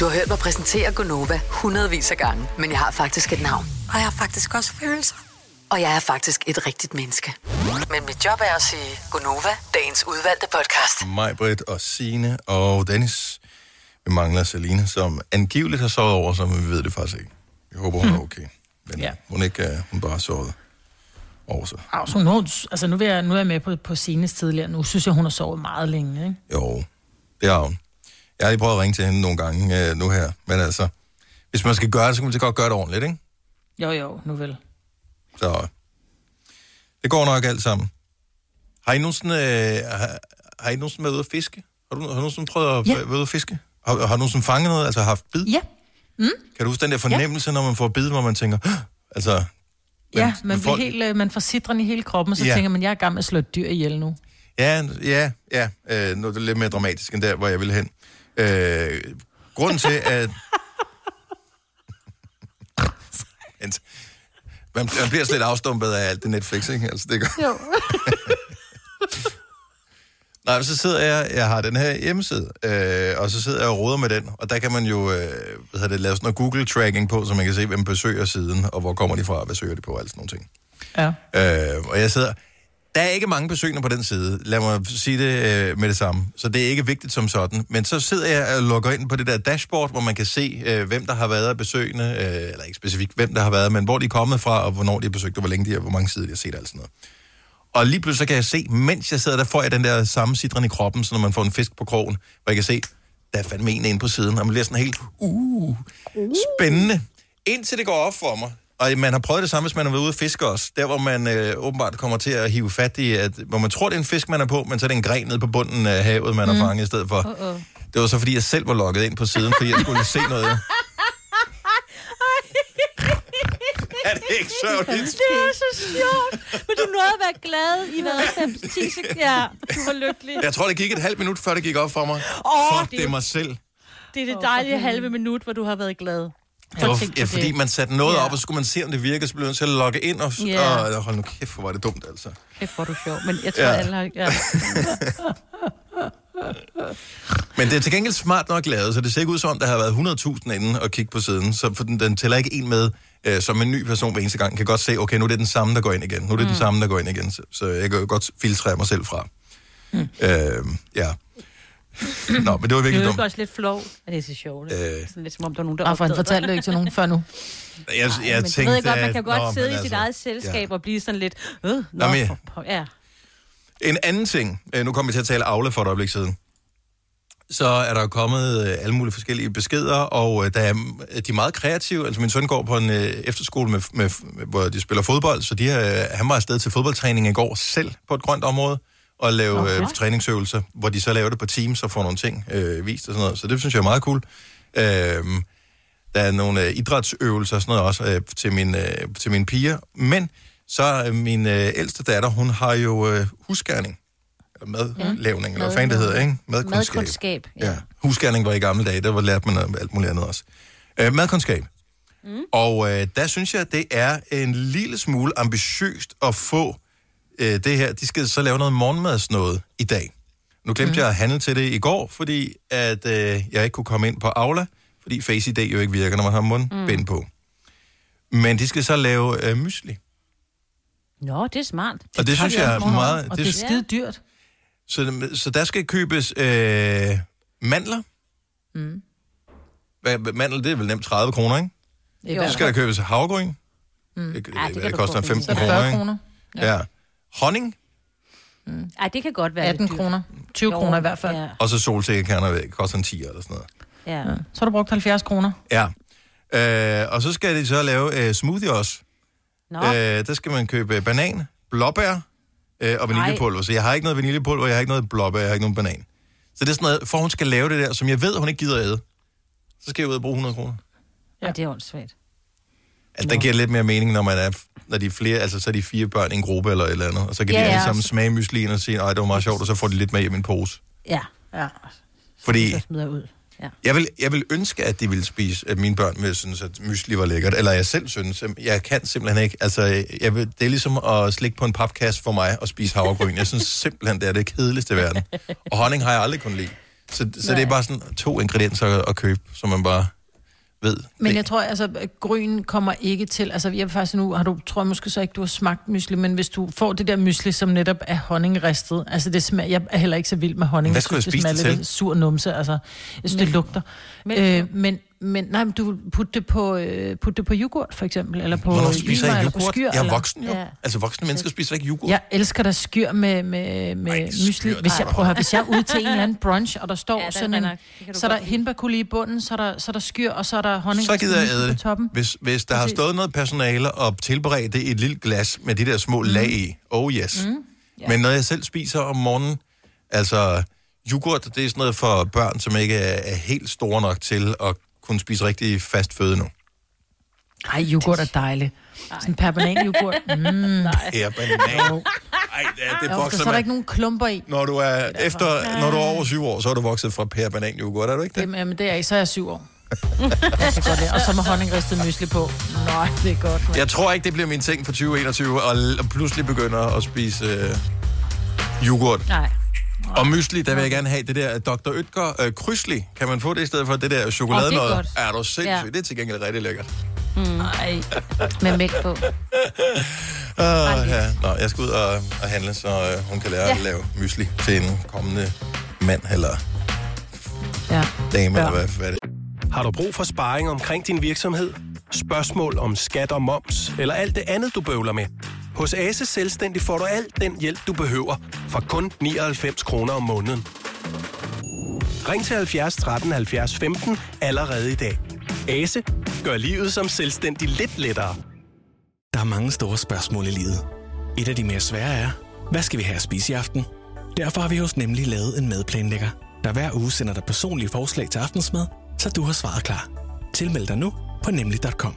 E: Du har hørt mig præsentere Gonova hundredvis af gange, men jeg har faktisk et navn. Og jeg har faktisk også følelser. Og jeg er faktisk et rigtigt menneske. Men mit job er at sige Gonova, dagens udvalgte podcast.
A: Mig, Britt og Sine og Dennis. Vi mangler Selina, som angiveligt har sovet over sig, men vi ved det faktisk ikke. Jeg håber, hun er okay. Men
B: Ja.
A: hun ikke uh, hun bare har sovet over sig.
B: Au, så nu, altså nu, er jeg, nu er jeg med på, på senest tidligere. Nu synes jeg, hun har sovet meget længe, ikke?
A: Jo, det har hun. Jeg har lige prøvet at ringe til hende nogle gange uh, nu her, men altså, hvis man skal gøre det, så kan man så godt gøre det ordentligt, ikke?
B: Jo, jo, nu vel.
A: Så det går nok alt sammen. Har I nogensinde, øh, har, har I nogensinde været ude at fiske? Har du, har du nogensinde prøvet at
B: Ja.
A: være ude at fiske? Har, har du nogensinde fanget noget, altså haft bid?
B: Ja. Mm.
A: Kan du huske den der fornemmelse, ja. når man får bid, hvor man tænker, altså...
B: Ja, man,
A: folk-
B: bliver helt, øh, man får sidren i hele kroppen, og så
A: Ja.
B: tænker man, jeg er gang med at slå et dyr ihjel nu.
A: Ja, ja, ja. Øh, nu er det lidt mere dramatisk end der, hvor jeg ville hen. Øh, grunden til, at... man, man bliver slet afstumpet af alt det Netflix, ikke? Altså, det gør.
B: Jo. <laughs>
A: Nej, så sidder jeg, jeg har den her hjemmeside, øh, og så sidder jeg og roder med den, og der kan man jo, øh, hvad hedder det, lave sådan noget Google-tracking på, så man kan se, hvem besøger siden, og hvor kommer de fra, og hvad søger de på, og alt sådan nogle ting.
B: Ja.
A: Øh, og jeg sidder... Der er ikke mange besøgende på den side, lad mig sige det øh, med det samme. Så det er ikke vigtigt som sådan. Men så sidder jeg og logger ind på det der dashboard, hvor man kan se, øh, hvem der har været af besøgende, øh, eller ikke specifikt hvem der har været, men hvor de er kommet fra, og hvornår de har besøgt, og hvor længe de har, hvor mange sider de har set, og alt sådan noget. Og lige pludselig så kan jeg se, mens jeg sidder der, får jeg den der samme sidren i kroppen, så når man får en fisk på krogen, hvor jeg kan se, der er fandme en inde på siden, og man bliver sådan helt, uh, spændende. Indtil det går op for mig, og man har prøvet det samme, hvis man har været ude at fiske også, der hvor man øh, åbenbart kommer til at hive fat i, at, hvor man tror, det er en fisk, man er på, men så er det en gren nede på bunden af havet, man mm. har fanget i stedet for.
C: Uh-oh.
A: Det var så, fordi jeg selv var logget ind på siden, fordi jeg skulle se noget. <laughs> Er det ikke sørgeligt?
C: Det er så sjovt. Men du nåede at være glad i hvad? 5-10 sekunder. Ja, du var lykkelig.
A: Jeg tror, det gik et halvt minut, før det gik op for mig.
C: Åh,
A: Fuck,
C: det er
A: er mig selv.
C: Det er det dejlige halve minut, hvor du har været glad.
A: Det var, ja, fordi man satte noget
C: Ja.
A: op, og så skulle man se, om det virkede, så blev man til at logge ind, og,
C: Ja.
A: og hold nu kæft, hvor var det dumt, altså.
C: Kæft, hvor du sjov. Men jeg tror,
A: Ja.
C: ja. alle har... Ja. <laughs>
A: Men det er til gengæld smart nok lavet, så det ser ikke ud som om, der har været 100.000 inde og kigge på siden, så for den, den tæller ikke en med, øh, som en ny person hver eneste gang kan godt se, okay, nu er det den samme, der går ind igen. Nu er det mm. den samme, der går ind igen, så, så jeg kan godt filtrere mig selv fra. Mm. Øh, ja. Nå, men det var virkelig
C: er
A: dumt.
C: jo også lidt flov. Er det er så sjovt?
A: Øh.
C: Sådan lidt som om, der er nogen, der
B: Og for han fortalte det ikke til nogen før nu.
A: Jeg, jeg
C: Men jeg
A: tænkte,
C: ved godt, man
A: at-
C: kan godt
A: Nå,
C: sidde i sit
A: altså,
C: eget selskab og blive sådan lidt... Øh, nå,
A: Nå, men-
C: for, ja.
A: En anden ting, øh, nu kommer vi til at tale Aula for et øjeblik siden, så er der kommet øh, alle mulige forskellige beskeder, og øh, der er, de er meget kreative. Altså min søn går på en efterskole, med, med, med, hvor de spiller fodbold, så de, han var afsted til fodboldtræning i går selv på et grønt område, og lave
O: Okay.
A: øh, træningsøvelser, hvor de så laver det på Teams og får nogle ting øh, vist og sådan noget. Så det synes jeg er meget cool. Øh, der er nogle øh, idrætsøvelser og sådan noget også øh, til, min, øh, til mine piger. Men så øh, min øh, ældste datter, hun har jo øh, husgærning. Eller madlavning, eller hvad fanden det hedder, ikke? Madkundskab.
C: Madkundskab,
A: Ja. Husgærning var i gamle dage, der var lært man alt muligt andet også. Øh, madkundskab. Mm. Og øh, der synes jeg, det er en lille smule ambitiøst at få øh, det her. De skal så lave noget morgenmadsnåde i dag. Nu glemte mm. jeg at handle til det i går, fordi at øh, jeg ikke kunne komme ind på Aula, fordi Face ID jo ikke virker, når man har mundbind mm. på. Men de skal så lave øh, mysli.
C: Nå, det er smart.
A: Og det synes jeg er meget...
B: Og det er skide dyrt.
A: Så, så der skal købes øh, mandler.
B: Mm.
A: Hvad, mandel, det er vel nemt 30 kroner, ikke?
B: Jo.
A: Så skal der købes havgryn.
B: Mm.
A: Det, det,
C: Ja, det
A: det, det koster
C: få
A: 15
C: billigt.
A: kroner,
B: 40
A: ikke?
B: kroner.
A: Ja. ja. Honning,
C: Ej, det kan godt være
B: 18
C: lidt dyrt.
B: kroner. 20
C: Jo,
B: kroner i hvert fald.
C: Ja.
A: og så solsikkekerner, koster en 10 eller sådan noget.
C: ja.
B: Ja. Så har du brugt 70 kroner.
A: Ja. Øh, og så skal de så lave øh, smoothie også.
C: Nå.
A: Øh, der skal man købe banan, blåbær øh, og vaniljepulver. Så jeg har ikke noget vaniljepulver, jeg har ikke noget blåbær, jeg har ikke nogen banan. Så det er sådan noget, for hun skal lave det der, som jeg ved, hun ikke gider at æde. Så skal jeg ud og bruge 100 kroner.
C: ja, det er åndssvagt.
A: Altså, der giver lidt mere mening, når man er, når de er flere, altså så er de fire børn i en gruppe eller et eller andet, og så kan
C: Ja,
A: de alle
C: ja,
A: sammen
C: så-
A: smage myslien og sige, nej, det var meget sjovt, og så får de lidt med hjem i en pose.
C: Ja.
B: Ja.
A: Fordi
C: Så smider ud. Ja.
A: jeg vil, jeg vil ønske, at de ville spise, at mine børn ville synes, at mysli var lækkert, eller jeg selv synes, jeg kan simpelthen ikke. Altså, jeg vil, det er ligesom at slikke på en papkasse for mig og spise havregryn. Jeg synes simpelthen, det er det kedeligste i verden. Og honning har jeg aldrig kunnet lide. Så, så det er bare sådan to ingredienser at, at købe, som man bare ved.
B: Men jeg tror, altså, at gryn kommer ikke til... Altså, jeg faktisk nu, har du, tror jeg måske så ikke, du har smagt mysli, men hvis du får det der mysli, som netop er honningristet, altså det smager, jeg er heller ikke så vild med honning.
A: Hvad skulle jeg
B: synes,
A: spise det
B: smager
A: til?
B: lidt sur numse, altså, jeg synes, det lugter. Men, øh, men, men nej, men du putte det på, øh, putte det på yoghurt, for eksempel, eller på
A: Hvornår spiser
B: Ymer,
A: jeg
B: eller på skyr.
A: Jeg er
B: eller-
A: voksen jo.
B: Ja.
A: Altså voksne mennesker spiser ikke yoghurt.
B: Jeg elsker der skyr med, med, med Ej, mysli. Hvis jeg, prøver, hvis jeg er ude til en eller anden <laughs> brunch, og der står
C: Ja,
B: sådan en, så er der hindbærkulle i bunden, så er der, så er der skyr, og så er der honning.
A: Så gider jeg æde
B: på toppen.
A: Hvis, hvis der har stået noget personale og tilberedt det i et lille glas med de der små lag i, oh yes.
B: Mm.
A: Ja. Men når jeg selv spiser om morgenen, altså yoghurt, det er sådan noget for børn, som ikke er, er helt store nok til at kunne spise rigtig fast føde nu.
B: Ej, yoghurt er dejligt. Sådan per banan yoghurt. <laughs> Mm. Nej.
A: Ja, banan. Ej, det, det
B: Jo,
A: vokser
B: så er der
A: man.
B: ikke nogen klumper i.
A: Når du er, efter, når du er over syv år, så er du vokset fra pære banan yoghurt, er du ikke det?
B: Jamen, jamen, det er ikke, så er jeg syv år. Jeg kan godt lide. Og så med honningristet mysli på. Nej, det er godt. Man.
A: Jeg tror ikke, det bliver min ting for 2021, og l- pludselig begynder at spise øh, yoghurt.
C: Nej.
A: Og mysli, der vil jeg gerne have det der Dr. Ytger øh, krydsli. Kan man få det i stedet for det der chokolade?
C: Åh, det er godt.
A: er du sindssygt?
C: Ja.
A: Det er til gengæld rigtig lækkert.
C: Mm. Nej. Med mælk på. <laughs>
A: Uh, ja. Nå, jeg skal ud og, og handle, så øh, hun kan lære ja. At lave mysli til en kommende mand eller
B: ja.
A: dame, ja. eller hvad, hvad det
L: Har du brug for sparring omkring din virksomhed? Spørgsmål om skat og moms, eller alt det andet, du bøvler med? Hos Ase Selvstændig får du alt den hjælp, du behøver, for kun 99 kroner om måneden. Ring til 70 13 70 15 allerede i dag. Ase gør livet som selvstændig lidt lettere.
M: Der er mange store spørgsmål i livet. Et af de mere svære er, hvad skal vi have at spise i aften? Derfor har vi hos Nemlig lavet en madplanlægger, der hver uge sender dig personlige forslag til aftensmad, så du har svaret klar. Tilmeld dig nu på nemlig.com.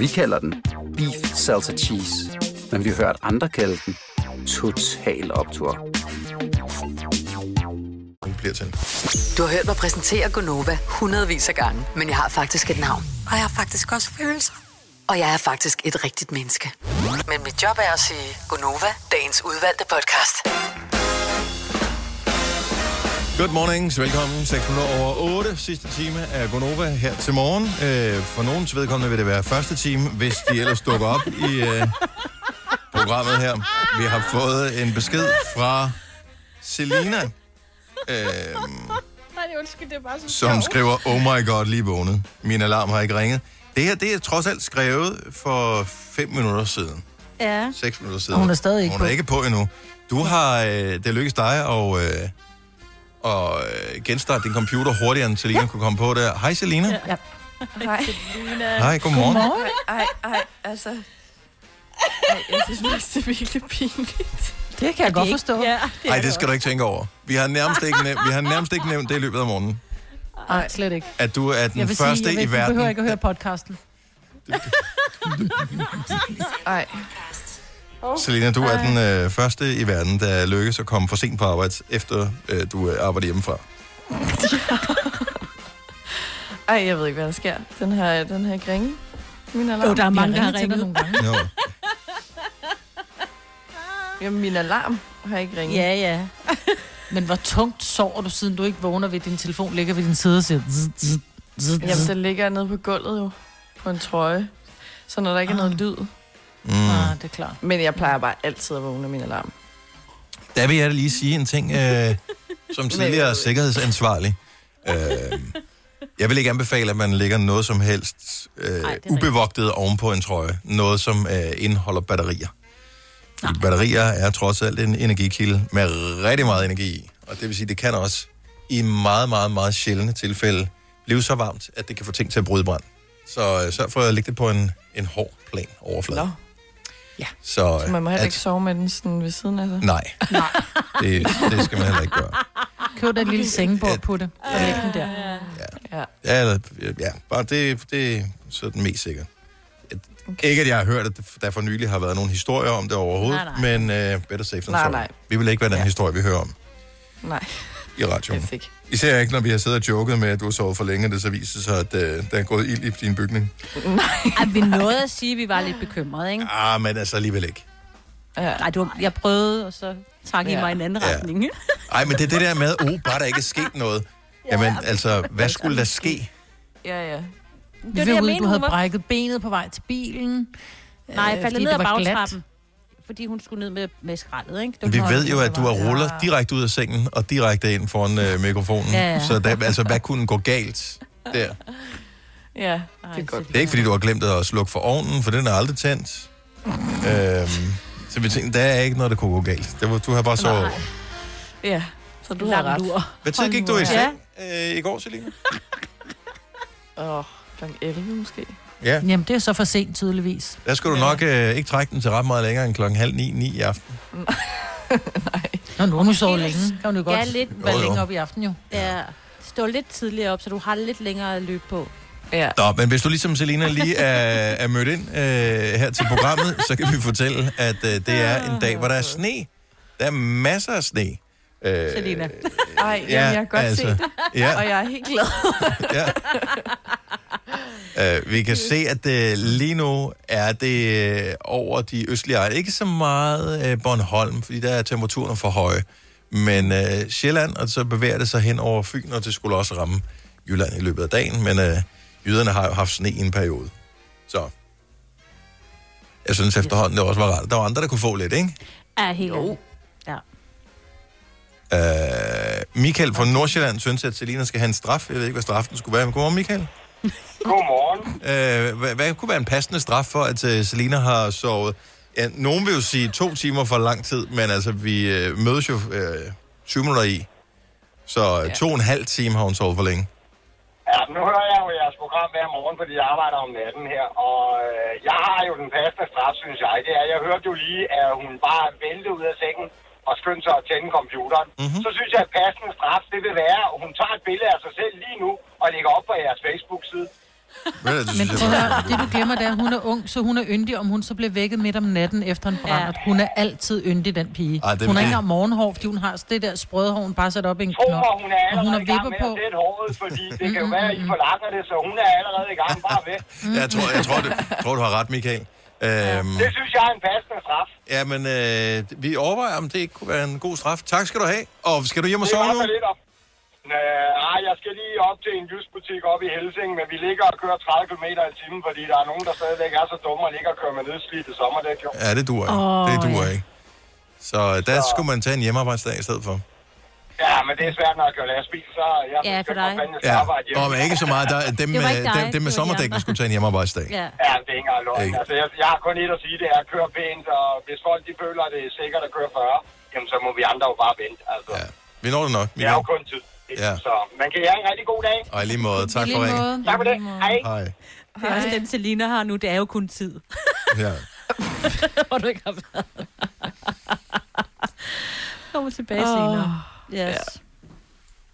P: Vi kalder den Beef Salsa Cheese, men vi har hørt andre kalde den Total Optor.
A: bliver til?
E: Du har hørt mig præsentere Gonova hundredvis af gange, men jeg har faktisk et navn. Og jeg har faktisk også følelser. Og jeg er faktisk et rigtigt menneske. Men mit job er at sige Gonova, dagens udvalgte podcast.
A: Good morning, velkommen. 6 minutter over 8. Sidste time af Gonova her til morgen. Øh, for nogens vedkommende vil det være første time, hvis de ellers dukker op i øh, programmet her. Vi har fået en besked fra Selina.
C: Nej, undskyld, det er bare så
A: som
C: sjovt.
A: skriver, oh my god, lige vågnet. Min alarm har ikke ringet. Det her, det er trods alt skrevet for 5 minutter siden.
C: Ja.
A: 6 minutter siden.
B: Og hun er stadig ikke
A: hun er
B: på.
A: ikke på endnu. Du har, øh, det lykkes dig og, øh, og øh, genstarte din computer hurtigere, end Selina kunne komme på der. Hej Selina. Ja.
O: Ja. Hej.
A: Hej, godmorgen.
O: Ej, ej, ej, altså... Ej, jeg synes faktisk, det er virkelig pinligt.
B: Det kan jeg godt forstå.
C: Ja,
A: Nej, det skal du ikke tænke over. Vi har nærmest ikke nævnt, vi har nærmest ikke nævnt det i løbet af morgenen.
B: Nej, slet ikke.
A: At du er den
B: Jeg
A: første
B: sige, jeg ved,
A: i verden.
B: behøver ikke at høre podcasten.
O: Ej.
A: Selina, du er den øh, første i verden, der lykkes at komme for sent på arbejde, efter øh, du øh, arbejder hjemmefra. <laughs>
O: Ej, jeg ved ikke, hvad der sker. Den her, den her ringe. Min alarm.
C: Jo, der er mange, der har
B: ringet til dig
C: ringet.
B: nogle gange.
A: Jo. <laughs>
O: Jamen, min alarm har ikke ringet.
C: Ja, ja. <laughs>
B: Men hvor tungt sover du, siden du ikke vågner ved, din telefon ligger ved din side og siger... zzz, zzz, zzz,
O: Jamen, det ligger nede på gulvet jo. På en trøje. Så når der ikke er noget lyd.
A: Mm.
B: Ah, det er klart.
O: Men jeg plejer bare altid at vågne min alarm.
A: Der vil jeg da lige sige en ting, øh, <laughs> som tidligere sikkerhedsansvarlig. Øh, jeg vil ikke anbefale, at man lægger noget som helst øh, ubevogtet ovenpå en trøje. Noget, som øh, indeholder batterier. Fordi batterier er trods alt en energikilde med rigtig meget energi i. Og det vil sige, det kan også i meget, meget, meget sjældne tilfælde blive så varmt, at det kan få ting til at bryde brand. Så øh, sørg for at lægge det på en, en hård, plan overflade.
O: Nå.
A: Ja. Så,
O: Så man må heller
A: at-
O: ikke sove med den sådan ved siden af sig.
A: Nej. <laughs> Det, det skal man heller ikke gøre.
B: Køb dig et lille sengebord på det, og læg den der.
O: Ja.
A: Ja, eller, ja bare det, det er sådan mest sikkert. Okay. Ikke, at jeg har hørt, at der for nylig har været nogen historier om det overhovedet,
O: Nej,
A: men uh, better safe than
O: Nej,
A: sorry.
O: nej.
A: Vi vil ikke være den ja. historie, vi hører om
O: Nej.
A: I radioen.
O: Ikke.
A: Især ikke, når vi har siddet og joket med, at du har sovet for længe, og det så viser sig, at uh, der er gået ild i din bygning.
C: Ej, vi nåede at sige, at vi var lidt bekymrede, ikke?
A: Ah, men altså alligevel ikke.
C: Ja. Nej, du, jeg prøvede, og så trak I
O: Ja.
C: mig i en anden
A: Ja.
C: retning.
A: Ej, men det er det der med, oh, bare der ikke er sket noget. Jamen, altså, hvad skulle der ske?
O: Ja, ja.
B: Vi
C: det, jeg mente,
B: du havde
C: var-
B: brækket benet på vej til bilen.
C: Nej, jeg
B: øh,
C: faldt
B: fordi
C: ned ad
B: det var
C: bagtrappen. Fordi hun skulle ned med, med skraldet, ikke? Det
A: Vi ved jo, at du har
B: Ja.
A: ruller direkte ud af sengen og direkte ind foran øh, mikrofonen.
C: Ja, ja.
A: Så der, altså, hvad kunne gå galt der? <laughs>
O: Ja, det er godt.
A: Det er ikke, fordi du har glemt at slukke for ovnen, for den er aldrig tændt. øhm, så vi tænkte, der er ikke noget, der kunne gå galt. Det var, du har bare sovet. over.
O: Ja, så du har
C: Lang
O: ret.
C: lur.
A: Hvad tid gik du i seng øh, i går, Selina?
O: Åh, oh, kl. 11 måske.
A: Ja,
B: Jamen, det er så for sent, tydeligvis.
A: der skal du nok øh, ikke trække den til ret meget længere end klokken halv ni, ni i aften.
B: Nå, nu har hun sovet længe. Kan hun jo godt
C: Ja, lidt.
B: være
A: Jo, jo.
B: længere op i aften, jo.
C: Ja, stå lidt tidligere op, så du har lidt længere at løbe på.
O: Ja.
A: Nå, men hvis du ligesom Selina lige er, er mødt ind øh, her til programmet, så kan vi fortælle, at øh, det er en dag, hvor der er sne. Der er masser af sne. Øh,
C: Selina.
O: Ej,
A: Ja,
O: jamen, jeg kan godt
A: altså,
O: se det.
A: ja.
O: Og jeg er helt glad. <laughs>
A: ja. Uh, vi kan se, at uh, lige nu er det uh, over de østlige egne. Ikke så meget uh, Bornholm, fordi der er temperaturen for høje. Men uh, Sjælland, og så bevæger det sig hen over Fyn, og det skulle også ramme Jylland i løbet af dagen. Men uh, jyderne har jo haft sne i en periode. Så jeg synes efterhånden, det også var rart. Der var andre, der kunne få lidt, ikke?
C: Ja, helt jo.
A: Uh, Michael fra Nordsjælland synes, at Selina skal have en straf. Jeg ved ikke, hvad straffen skulle være. Men godmorgen, Michael.
Q: Godmorgen.
A: Uh, hvad, hvad kunne være en passende straf for, at uh, Selina har sovet? Ja, nogen vil jo sige to timer for lang tid, men altså, vi uh, mødes jo uh, 20 minutter i. Så uh, ja. to og en halv time har hun sovet for længe.
Q: Ja, nu hører jeg jo jeres program hver morgen, fordi jeg arbejder om natten her, og øh, jeg har jo den passende straf, synes jeg. Det er, jeg hørte jo lige, at hun bare væltede ud af sengen og skyndte sig at tænde computeren. Mm-hmm. Så synes jeg, at passende straf, det vil være, at hun tager et billede af sig selv lige nu og lægger op på jeres Facebook-side.
A: Du, det
B: Men prøv
A: jeg
B: det du glemmer, det er, at hun er ung, så hun er yndig, om hun så bliver vækket midt om natten efter en brændert. Ja. Hun er altid yndig, den pige.
A: Ej, det-
B: hun har ikke engang morgenhår, fordi hun har det der sprøde hår, hun bare sætter op i en knop.
Q: mig, hun er
B: Og hun
Q: allerede i gang
B: vipper
Q: med
B: på.
Q: at sætte håret, fordi det kan jo være, at I forlanger det, så hun er allerede i gang. Bare ved.
A: Jeg tror, jeg tror, du, tror, du har ret, Michael. Øhm,
Q: Det synes jeg er en passende straf.
A: ja, men øh, vi overvejer, om det ikke kunne være en god straf. Tak skal du have. Og skal du hjem og
Q: Det er
A: sove nu?
Q: lidt op. Nej, jeg skal lige op til en jysbutik op i Helsing, men vi ligger og kører 30 km i timen, fordi der er nogen, der stadigvæk er så dumme og ligger og kører med nedslidte sommerdæk. Jo.
A: Ja, det duer ikke.
Q: Åh,
A: det duer ikke. Så øh, der skulle man tage en hjemmearbejdsdag i stedet for.
Q: Ja, men det er svært, når jeg kører lastbil, så jeg
C: Ja, for dig.
A: Ja,
Q: arbejde hjemme.
A: og men ikke så meget. Der, dem,
C: Det var
A: med, dem, dem med sommerdækken skulle tage en hjemmearbejdsdag.
C: Ja.
Q: Ja, det er ikke engang løgn. Altså, jeg, jeg har kun et at sige, det er at køre pænt, og hvis folk de føler, at det er sikkert at køre 40, jamen så må vi andre jo bare vente. Altså, ja.
A: Vi når det nok. Vi
Q: det er jo kun tid.
A: Ja.
Q: Så man kan have en rigtig god dag.
A: Og i lige måde. Tak
C: I
A: for
C: lige
A: ringen.
Q: Tak for det. Hej.
A: Hej.
C: Det er også den, Selina har nu. Det er jo kun tid.
A: Ja. <laughs>
C: Hvor du ikke har været. Kommer tilbage oh. senere. Yes.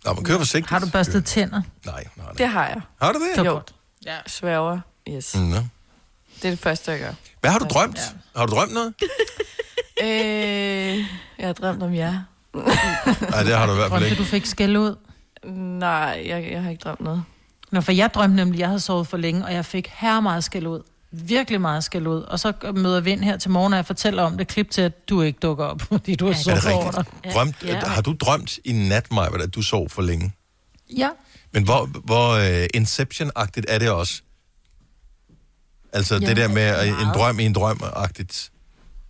A: Nå, man kører forsigtigt.
B: Har du børstet tænder?
A: Nej, nej.
O: Det har jeg.
A: Har du det?
O: Jo. Ja. Sværger. Yes.
A: Mm, ja.
O: Det er det første, jeg gør.
A: Hvad har du drømt? Har du drømt noget? <laughs>
O: Øh, jeg har drømt om jer. <laughs>
A: Nej, det har du i hvert fald
B: Drømte
A: ikke.
B: du fik skæld ud?
O: Nej, jeg, jeg har ikke drømt noget.
B: Nå, for jeg drømte nemlig, at jeg havde sovet for længe, og jeg fik her meget skæld ud. Virkelig meget skæld ud. Og så møder Vind her til morgen, og jeg fortæller om det klip til, at du ikke dukker op, <laughs> fordi du har
A: Er det
B: sovet over dig.
A: Drømt, Har du drømt i nat, Maja, at du sov for længe?
B: Ja.
A: Men hvor, hvor uh, Inception-agtigt er det også? Altså
C: Ja,
A: det der med at en
C: meget.
A: drøm i en drøm-agtigt.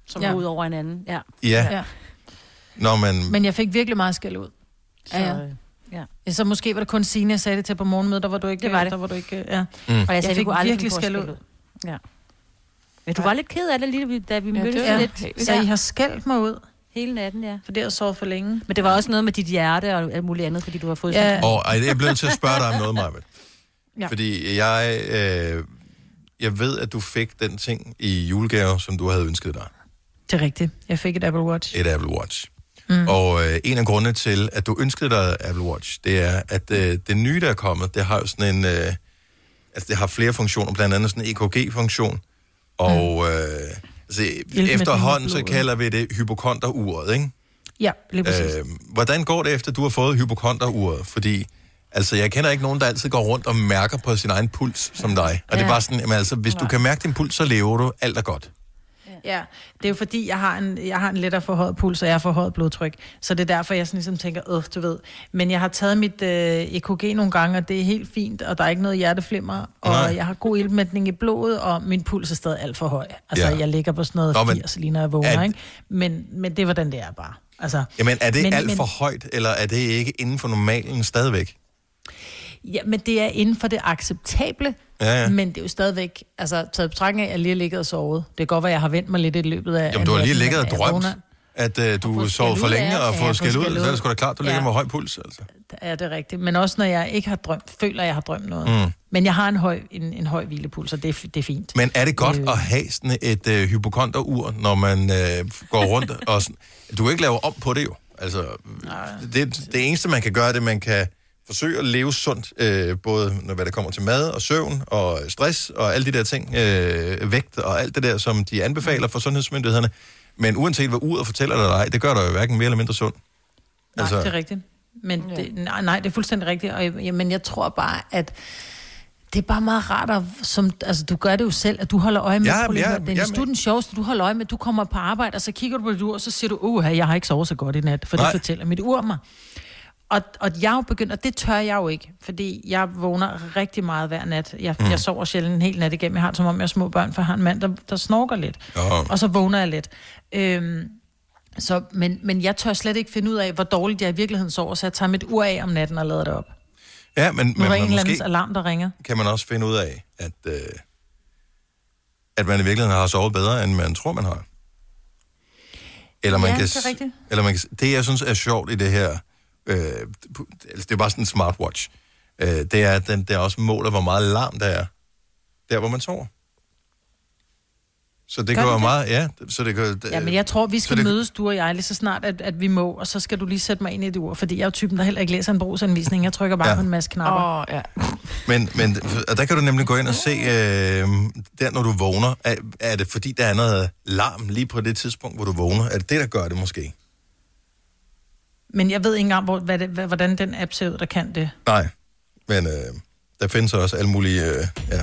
C: Som
B: Ja.
C: ja. ud over hinanden. Ja.
A: Ja.
B: ja.
A: Når man...
B: Men jeg fik virkelig meget skæld ud.
C: Så,
B: Ja, ja.
C: ja.
B: Ja, Så måske var det kun Signe, jeg sagde det til på morgenmødet, der var du ikke,
C: Det var det.
B: Der var du ikke ja.
A: Mm.
C: Og jeg,
B: Jeg
C: sagde,
B: fik
C: vi kunne aldrig
B: virkelig skæld
C: skælde
B: ud.
C: Ja. Men du var lidt ked af det, lige da vi
O: Ja,
C: mødtes
O: var
C: lidt.
B: Så I har skældt mig ud,
C: Hele natten, ja.
B: for det har sovet for længe.
C: Men det var også noget med dit hjerte og alt muligt andet, fordi du har fået
B: Ja.
C: sådan...
A: Og ej, jeg bliver nødt til at spørge dig om noget, Maja.
B: Ja.
A: Fordi jeg, øh, jeg ved, at du fik den ting i julegave, som du havde ønsket dig.
B: Det er rigtigt. Jeg fik et Apple Watch.
A: Et Apple Watch.
B: Mm.
A: Og øh, en af grundene til, at du ønskede dig Apple Watch, det er, at øh, det nye, der er kommet, det har jo sådan en... Øh, altså, det har flere funktioner, blandt andet sådan en EKG-funktion. Og øh, altså, efterhånden, så kalder vi det hypokonteruret, ikke?
B: Ja, lige præcis.
A: Øh, hvordan går det efter, du har fået hypokonteruret? Fordi, altså, jeg kender ikke nogen, der altid går rundt og mærker på sin egen puls som dig. Og ja. det er
B: Ja.
A: bare sådan, jamen, altså, hvis du kan mærke din puls, så lever du. Alt er godt.
B: Ja, det er jo fordi, jeg har en, jeg har en lettere forhøjet puls, og jeg har forhøjet blodtryk. Så det er derfor, jeg sådan ligesom tænker, øh, du ved. Men jeg har taget mit øh, EKG nogle gange, og det er helt fint, og der er ikke noget hjerteflimmer, og
A: Nej.
B: jeg har god ildmætning i blodet, og min puls er stadig alt for høj. Altså,
A: Ja.
B: jeg ligger på sådan noget
A: Nå, men
B: 80, lige når jeg vågner,
A: er-
B: ikke? Men, men det er, hvordan det er bare. Altså,
A: Jamen, er det Men- alt
B: men-
A: for højt, eller er det ikke inden for normalen stadigvæk?
B: Ja, men det er inden for det acceptable,
A: Ja, ja.
B: men det er jo stadigvæk, altså taget betragtning af, at jeg lige har ligget og sovet. Det kan godt være, at jeg har vendt mig lidt i løbet af
A: Jamen, du har lige ligget og
B: at
A: drømt, at øh, du sov for længe og fået skæld ud, så er det sgu da klart, du ligger
B: Ja.
A: med høj puls, altså.
B: Ja, det er rigtigt. Men også når jeg ikke har drømt, føler jeg, jeg har drømt noget.
A: Mm.
B: Men jeg har en høj, en, en høj hvilepuls, og det er, det er fint.
A: Men er det godt
B: Øh.
A: at have sådan et øh, hypokonterur, når man øh, går rundt og... Sådan, du kan ikke lave om på det jo. Altså, det, det eneste, man kan gøre, det at man kan forsøge at leve sundt, øh, både når hvad der kommer til mad og søvn og stress og alle de der ting, øh, vægt og alt det der, som de anbefaler for sundhedsmyndighederne. Men uanset hvad uret fortæller dig, eller ej, det gør dig jo hverken mere eller mindre sund.
B: Nej, altså, det er rigtigt. Men ja. det, nej, nej, det er fuldstændig rigtigt. Og, jeg- men jeg tror bare, at det er bare meget rart, at, som, altså du gør det jo selv, at du holder øje med,
A: Ja, ja,
B: Dennis,
A: ja,
B: du er den sjoveste, du holder øje med, du kommer på arbejde, og så kigger du på dit ur, og så siger du, uh, jeg har ikke sovet så godt i nat, for
A: Nej.
B: det fortæller mit ur mig. Og, og jeg er jo begyndt, og det tør jeg jo ikke, fordi jeg vågner rigtig meget hver nat. Jeg,
A: Mm.
B: jeg sover sjældent en hel nat igennem. Jeg har som om jeg er små børn, for jeg har en mand, der, der snorker lidt.
A: Oh.
B: Og så vågner jeg lidt. Øhm, så, men, men jeg tør slet ikke finde ud af, hvor dårligt jeg i virkeligheden sover, så jeg tager mit ur af om natten og lader det op.
A: Ja, men, men,
B: anden
A: måske
B: alarm, der ringer.
A: kan man også finde ud af, at, øh, at man i virkeligheden har sovet bedre, end man tror, man har. Eller man
B: Ja,
A: kan,
B: det er rigtigt.
A: Eller man kan, det, jeg synes er sjovt i det her, øh, altså, det er bare sådan en smartwatch, øh, det er, at den der også måler, hvor meget larm der er, der hvor man sover. Så det
B: Gør det?
A: meget, ja, så det kan...
B: Ja, men jeg tror, vi skal
A: det-
B: mødes, du og jeg, lige så snart, at, at vi må, og så skal du lige sætte mig ind i et ur, fordi jeg er jo typen, der heller ikke læser en brugsanvisning. Jeg trykker bare
A: Ja.
B: på en masse knapper.
O: Åh, oh, ja. <laughs>
A: Men, men og der kan du nemlig gå ind og se, øh, der når du vågner, er, er det fordi, der er noget larm lige på det tidspunkt, hvor du vågner? Er det det, der gør det måske?
B: Men jeg ved ikke engang, hvor, hvad det, hvad, hvordan den app ser ud, der kan det.
A: Nej, men øh, der findes også alle mulige øh, ja,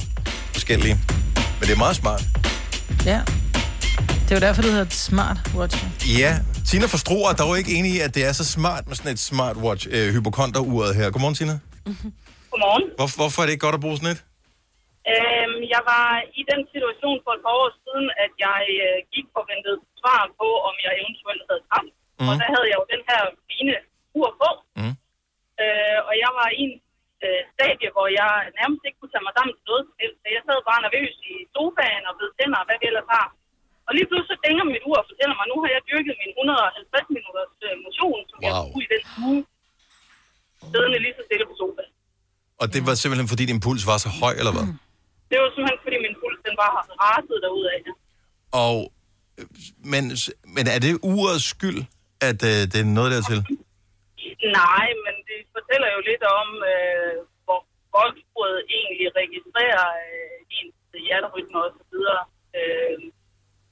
A: forskellige. Men det er meget smart.
B: Ja. Det er jo derfor, det hedder et smart watch.
A: Ja, Tina Struer er dog ikke enig i, at det er så smart med sådan et smartwatch, øh, hypokonteruret her. Godmorgen, Tina. <laughs>
K: Godmorgen.
A: Hvor, hvorfor er det ikke godt at bruge sådan et?
K: Øhm, jeg var i den situation for et par år siden, at jeg øh, gik og ventede svar på, om jeg eventuelt havde kræft. Mm. Og
A: Mhm.
K: der havde jeg jo den her fine ur på.
A: Mm.
K: Øh, og jeg var i en øh, stadie, hvor jeg nærmest ikke kunne tage mig sammen til noget helst. Så jeg sad bare nervøs i sofaen og ved tænder og hvad vi ellers har. Og lige pludselig så dænger mit ur og fortæller mig, nu har jeg dyrket min 150 minutters øh, motion, som wow. jeg skulle i den uge. Siddende lige så stille på sofaen.
A: Og det var simpelthen, fordi din puls var så høj, eller hvad?
K: Det var simpelthen, fordi min puls den har raset derudad. Ja.
A: Og, øh, men, men er det urets skyld, at øh, det er noget dertil?
K: Nej, men det fortæller jo lidt om, øh, hvor godt egentlig registrerer øh, ens hjerterytme og så videre. Øh,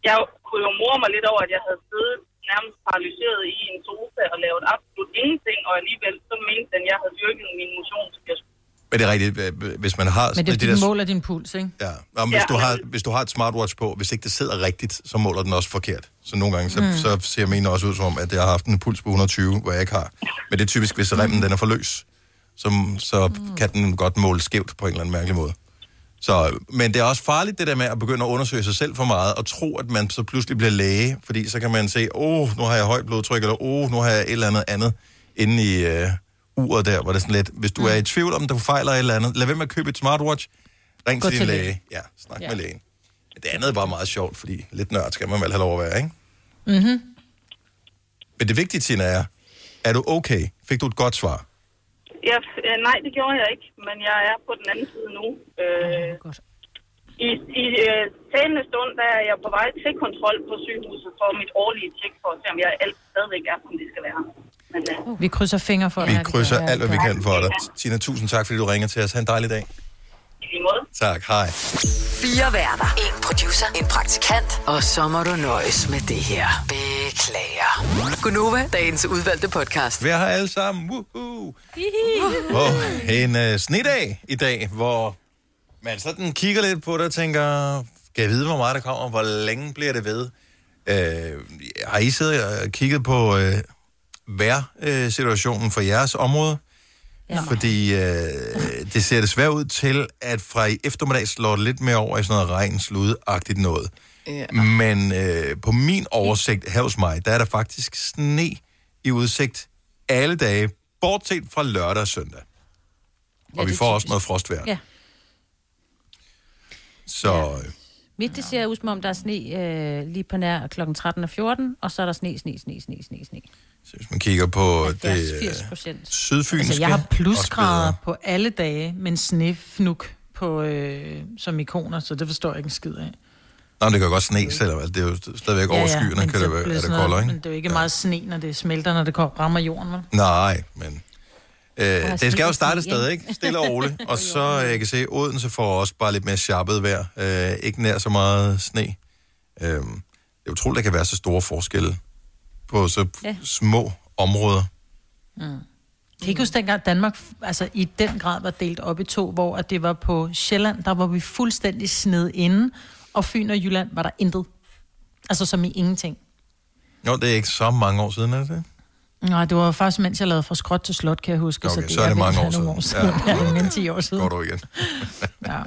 K: jeg kunne jo mor mig lidt over, at jeg havde siddet nærmest paralyseret i en sofa og lavet absolut ingenting, og alligevel så mente den, at jeg havde dyrket min motion, som jeg skulle.
A: Men det er rigtigt, hvis man har...
B: Men det er
A: de
B: fordi, den måler din puls, ikke?
A: Ja, Nå, men hvis,
B: Ja.
A: du har, hvis du har et smartwatch på, hvis ikke det sidder rigtigt, så måler den også forkert. Så nogle gange, så,
B: Mm.
A: mm. så ser min også ud som om, at jeg har haft en puls på 120, hvor jeg ikke har. Men det er typisk, hvis remmen den er for løs, så, så mm. kan den godt måle skævt på en eller anden mærkelig måde. Så, men det er også farligt, det der med at begynde at undersøge sig selv for meget, og tro, at man så pludselig bliver læge, fordi så kan man se, åh, oh, nu har jeg højt blodtryk, eller åh, oh, nu har jeg et eller andet andet inde i øh, uret der, hvor det er sådan lidt, hvis du er i tvivl om, du fejler et eller andet, lad være med at købe et smartwatch, ring
B: Gå
A: til din
B: til
A: læge.
B: læge.
A: Ja, snak
B: Ja.
A: med lægen. Det andet er bare meget sjovt, fordi lidt nørd skal man vel have lov at være, ikke?
B: Mm-hmm.
A: Men det vigtige, Tina, er, er du okay? Fik du et godt svar?
K: Ja, øh, nej, det gjorde jeg ikke, men jeg er på den anden side nu. Øh, I i øh, talende stund, der er jeg på vej til kontrol på sygehuset for mit årlige tjek, for at se, om jeg alt stadigvæk er, som det skal være. Men, øh,
B: Vi krydser fingre for
A: Vi
B: dig.
A: krydser alt, hvad vi kan for dig. Tina, tusind tak, fordi du ringer til os. Ha' en dejlig dag. Tak, hej.
E: Fire værter. En producer. En praktikant. Og så må du nøjes med det her. Beklager. Gunova, dagens udvalgte podcast.
A: Vi er her alle sammen. Woohoo. Oh, en uh, snedag i dag, hvor man sådan kigger lidt på det og tænker, kan jeg vide, hvor meget der kommer? Hvor længe bliver det ved? Uh, har I siddet og kigget på uh, vejrsituationen for jeres område? Ja. Fordi øh, det ser desværre ud til, at fra i eftermiddag slår det lidt mere over i sådan noget regn, sludagtigt noget.
O: Ja.
A: Men øh, på min oversigt her hos mig, der er der faktisk sne i udsigt alle dage, bortset fra lørdag og søndag. Og vi får også noget frostvejr.
C: Ja.
A: Så øh,
C: Mit, det ser ud som om, der er sne øh, lige på nær kl. 13 og 14, og så er der sne, sne, sne, sne, sne, sne.
A: Hvis man kigger på det
C: 80
A: øh,
C: procent.
A: sydfynske...
B: Altså, jeg har plusgrader på alle dage, men snefnuk på, øh, som ikoner, så det forstår jeg ikke en skid af.
A: Nå, men det kan jo godt sne, altså, det er jo stadigvæk over skyerne,
B: men
A: kan
B: så
A: det være, er det koldere,
B: Men
A: ikke?
B: det er jo ikke meget sne, når det smelter, når det kommer- rammer jorden, vel?
A: Nej, men... Øh, det skal jo starte sted,
B: ikke?
A: Stille og roligt. <laughs> Og så, øh, jeg kan se, Odense får også bare lidt mere sharpet vejr. Øh, ikke nær så meget sne. Øh, det er utroligt, der kan være så store forskelle på så
B: Ja.
A: små områder.
B: Mm. Kan I ikke huske dengang Danmark altså, i den grad var delt op i to, hvor at det var på Sjælland, der var vi fuldstændig sned inden, og Fyn og Jylland var der intet. Altså som i ingenting.
A: Jo, det er ikke så mange år siden, er det det?
B: Nej, det var faktisk, mens jeg lavede fra skråt til slot, kan jeg huske.
A: Okay, så er det mange år siden.
B: år siden. Ja, ja, end 10 år siden.
A: Går du igen.
B: Ja.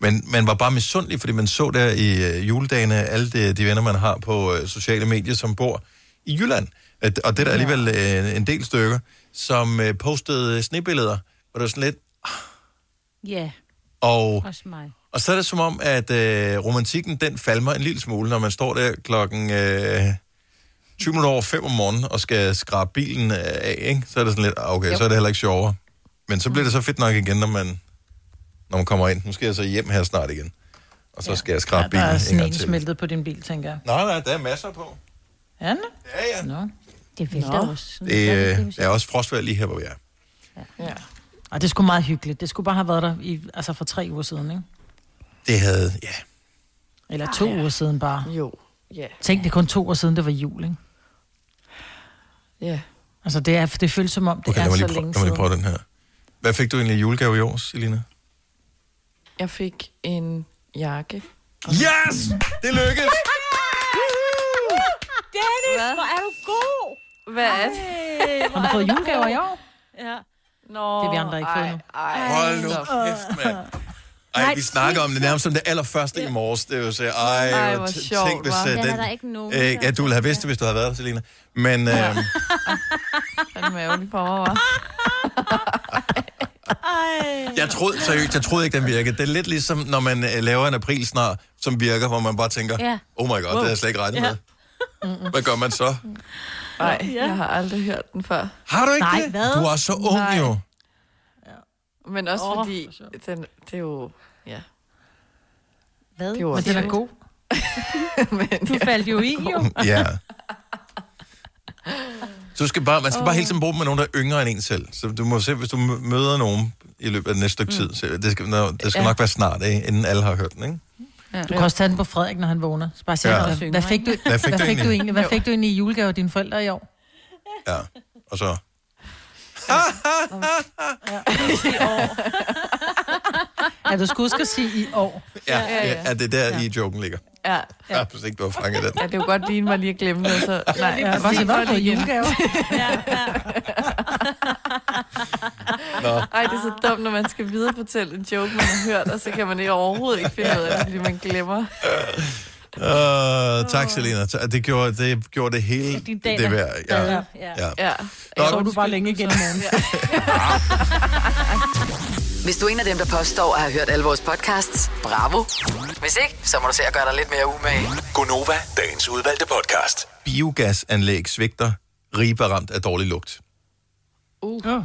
A: Men man var bare misundelig, fordi man så der i øh, juledagene alle de, de venner, man har på øh, sociale medier, som bor i Jylland. At- Og det er der alligevel øh, en del stykker, som øh, postede snebilleder, hvor det var sådan lidt...
C: Ja,
A: Og,
C: også mig.
A: og så er det som om, at øh, romantikken, den falmer en lille smule, når man står der klokken øh, 20 minutter over 5 om morgenen og skal skrabe bilen øh, af, ikke? Så er det sådan lidt, ah, okay,
B: Jo.
A: så er det heller ikke sjovere. Men så bliver det så fedt nok igen, når man, når man kommer ind. Nu skal jeg så hjem her snart igen. Og så skal jeg skrabe
B: Der
A: bilen
B: er
A: en gang til.
B: smeltet på din bil, tænker jeg.
A: Nej, nej, der er masser på.
B: Ja, ne?
A: Ja, ja.
B: Nå.
C: Det vælter også.
A: Det øh, er også frostvejr lige her, hvor vi er.
B: Ja. Og det er sgu meget hyggeligt. Det skulle bare have været der i, altså for tre uger siden, ikke?
A: Det havde, ja.
B: Eller to
O: Ah, ja.
B: uger siden bare.
O: Jo, ja.
B: Tænk, det er kun to år siden, det var jul, ikke?
O: Ja.
B: Altså, det, er, det føles som om, det
A: Okay,
B: er så
A: lige, prøve,
B: længe
A: lad mig lige
B: siden.
A: prøve den her. Hvad fik du egentlig i julegave i år, Selina?
O: Jeg fik en jakke.
A: Yes! Det lykkedes!
C: Dennis,
O: Hvad?
C: hvor er du god!
O: Hvad er det?
B: Har du fået julegaver i år?
C: Ja.
O: Nå,
B: Det vi andre ikke fået nu.
A: Hold nu kæft, mand. Ej, vi snakker om det nærmest som det allerførste i morges. Det er jo så, ej,
O: Ej, hvor sjovt,
A: tænk, hvis øh,
O: Den
A: den...
O: er der ikke nogen,
A: øh, ja, du ville have vidst det, hvis du havde været der, Selina. Men <laughs> øh,
O: Han er ærgerlig for mig, hva'?
A: jeg troede seriøst, jeg troede ikke, den virkede. Det er lidt ligesom, når man øh, laver en aprilsnar, som virker, hvor man bare tænker,
O: Ja.
A: oh my god, det havde jeg slet ikke regnet
O: Ja.
A: med. Hvad gør man så?
O: Nej, jeg har aldrig hørt den før.
A: Har du ikke
O: Nej,
A: det?
O: hvad?
A: Du er så ung
O: Nej.
A: jo.
O: Men også oh, fordi, den, det er jo... Ja.
B: Hvad?
O: Det er jo
B: Men den er god. <laughs>
O: Men,
B: Du faldt jo i, jo.
A: Ja. Så du skal bare, man skal bare hele tiden bruge dem med nogen, der er yngre end en selv. Så du må se, hvis du mø- møder nogen i løbet af det næste stykke tid, så det skal, det skal
B: Ja.
A: nok være snart, ikke? inden alle har hørt den, ikke?
B: Ja. Du kan også tage den på Frederik, når han vågner. Så bare sige,
A: Ja.
B: ja. hvad fik du,
A: Hvad fik du
B: hvad fik du
A: egentlig?
B: egentlig? Hvad fik du egentlig i julegave af dine forældre i år?
A: Ja. Og så...
B: Ja, du skulle huske at sige i år.
A: Ja, ja, ja. ja det er der, ja. i joken ligger.
O: Ja.
A: Ja, hvis ikke du har fanget den.
O: Ja, det er jo godt lige mig lige at glemme det, så... Nej,
B: Ja, bare sige, hvad har du fået julegave?
A: Nå.
O: Ej, det er så dumt, når man skal viderefortælle en joke, man har hørt, og så kan man ikke overhovedet ikke finde ud af det, fordi man glemmer.
A: Uh, tak, Selina. Det gjorde det, gjorde det hele
B: Din dag,
A: det
B: der-
A: værd. Ja.
B: Ja.
A: Ja.
O: Ja.
A: Nå,
B: Så du bare længe igen i morgen. <laughs>
E: Hvis du er en af dem, der påstår at have hørt alle vores podcasts, bravo. Hvis ikke, så må du se at gøre dig lidt mere umage.
F: Gonova, dagens udvalgte podcast.
A: Biogasanlæg svigter. Ribe er ramt af dårlig lugt.
O: Uh.
B: Oh.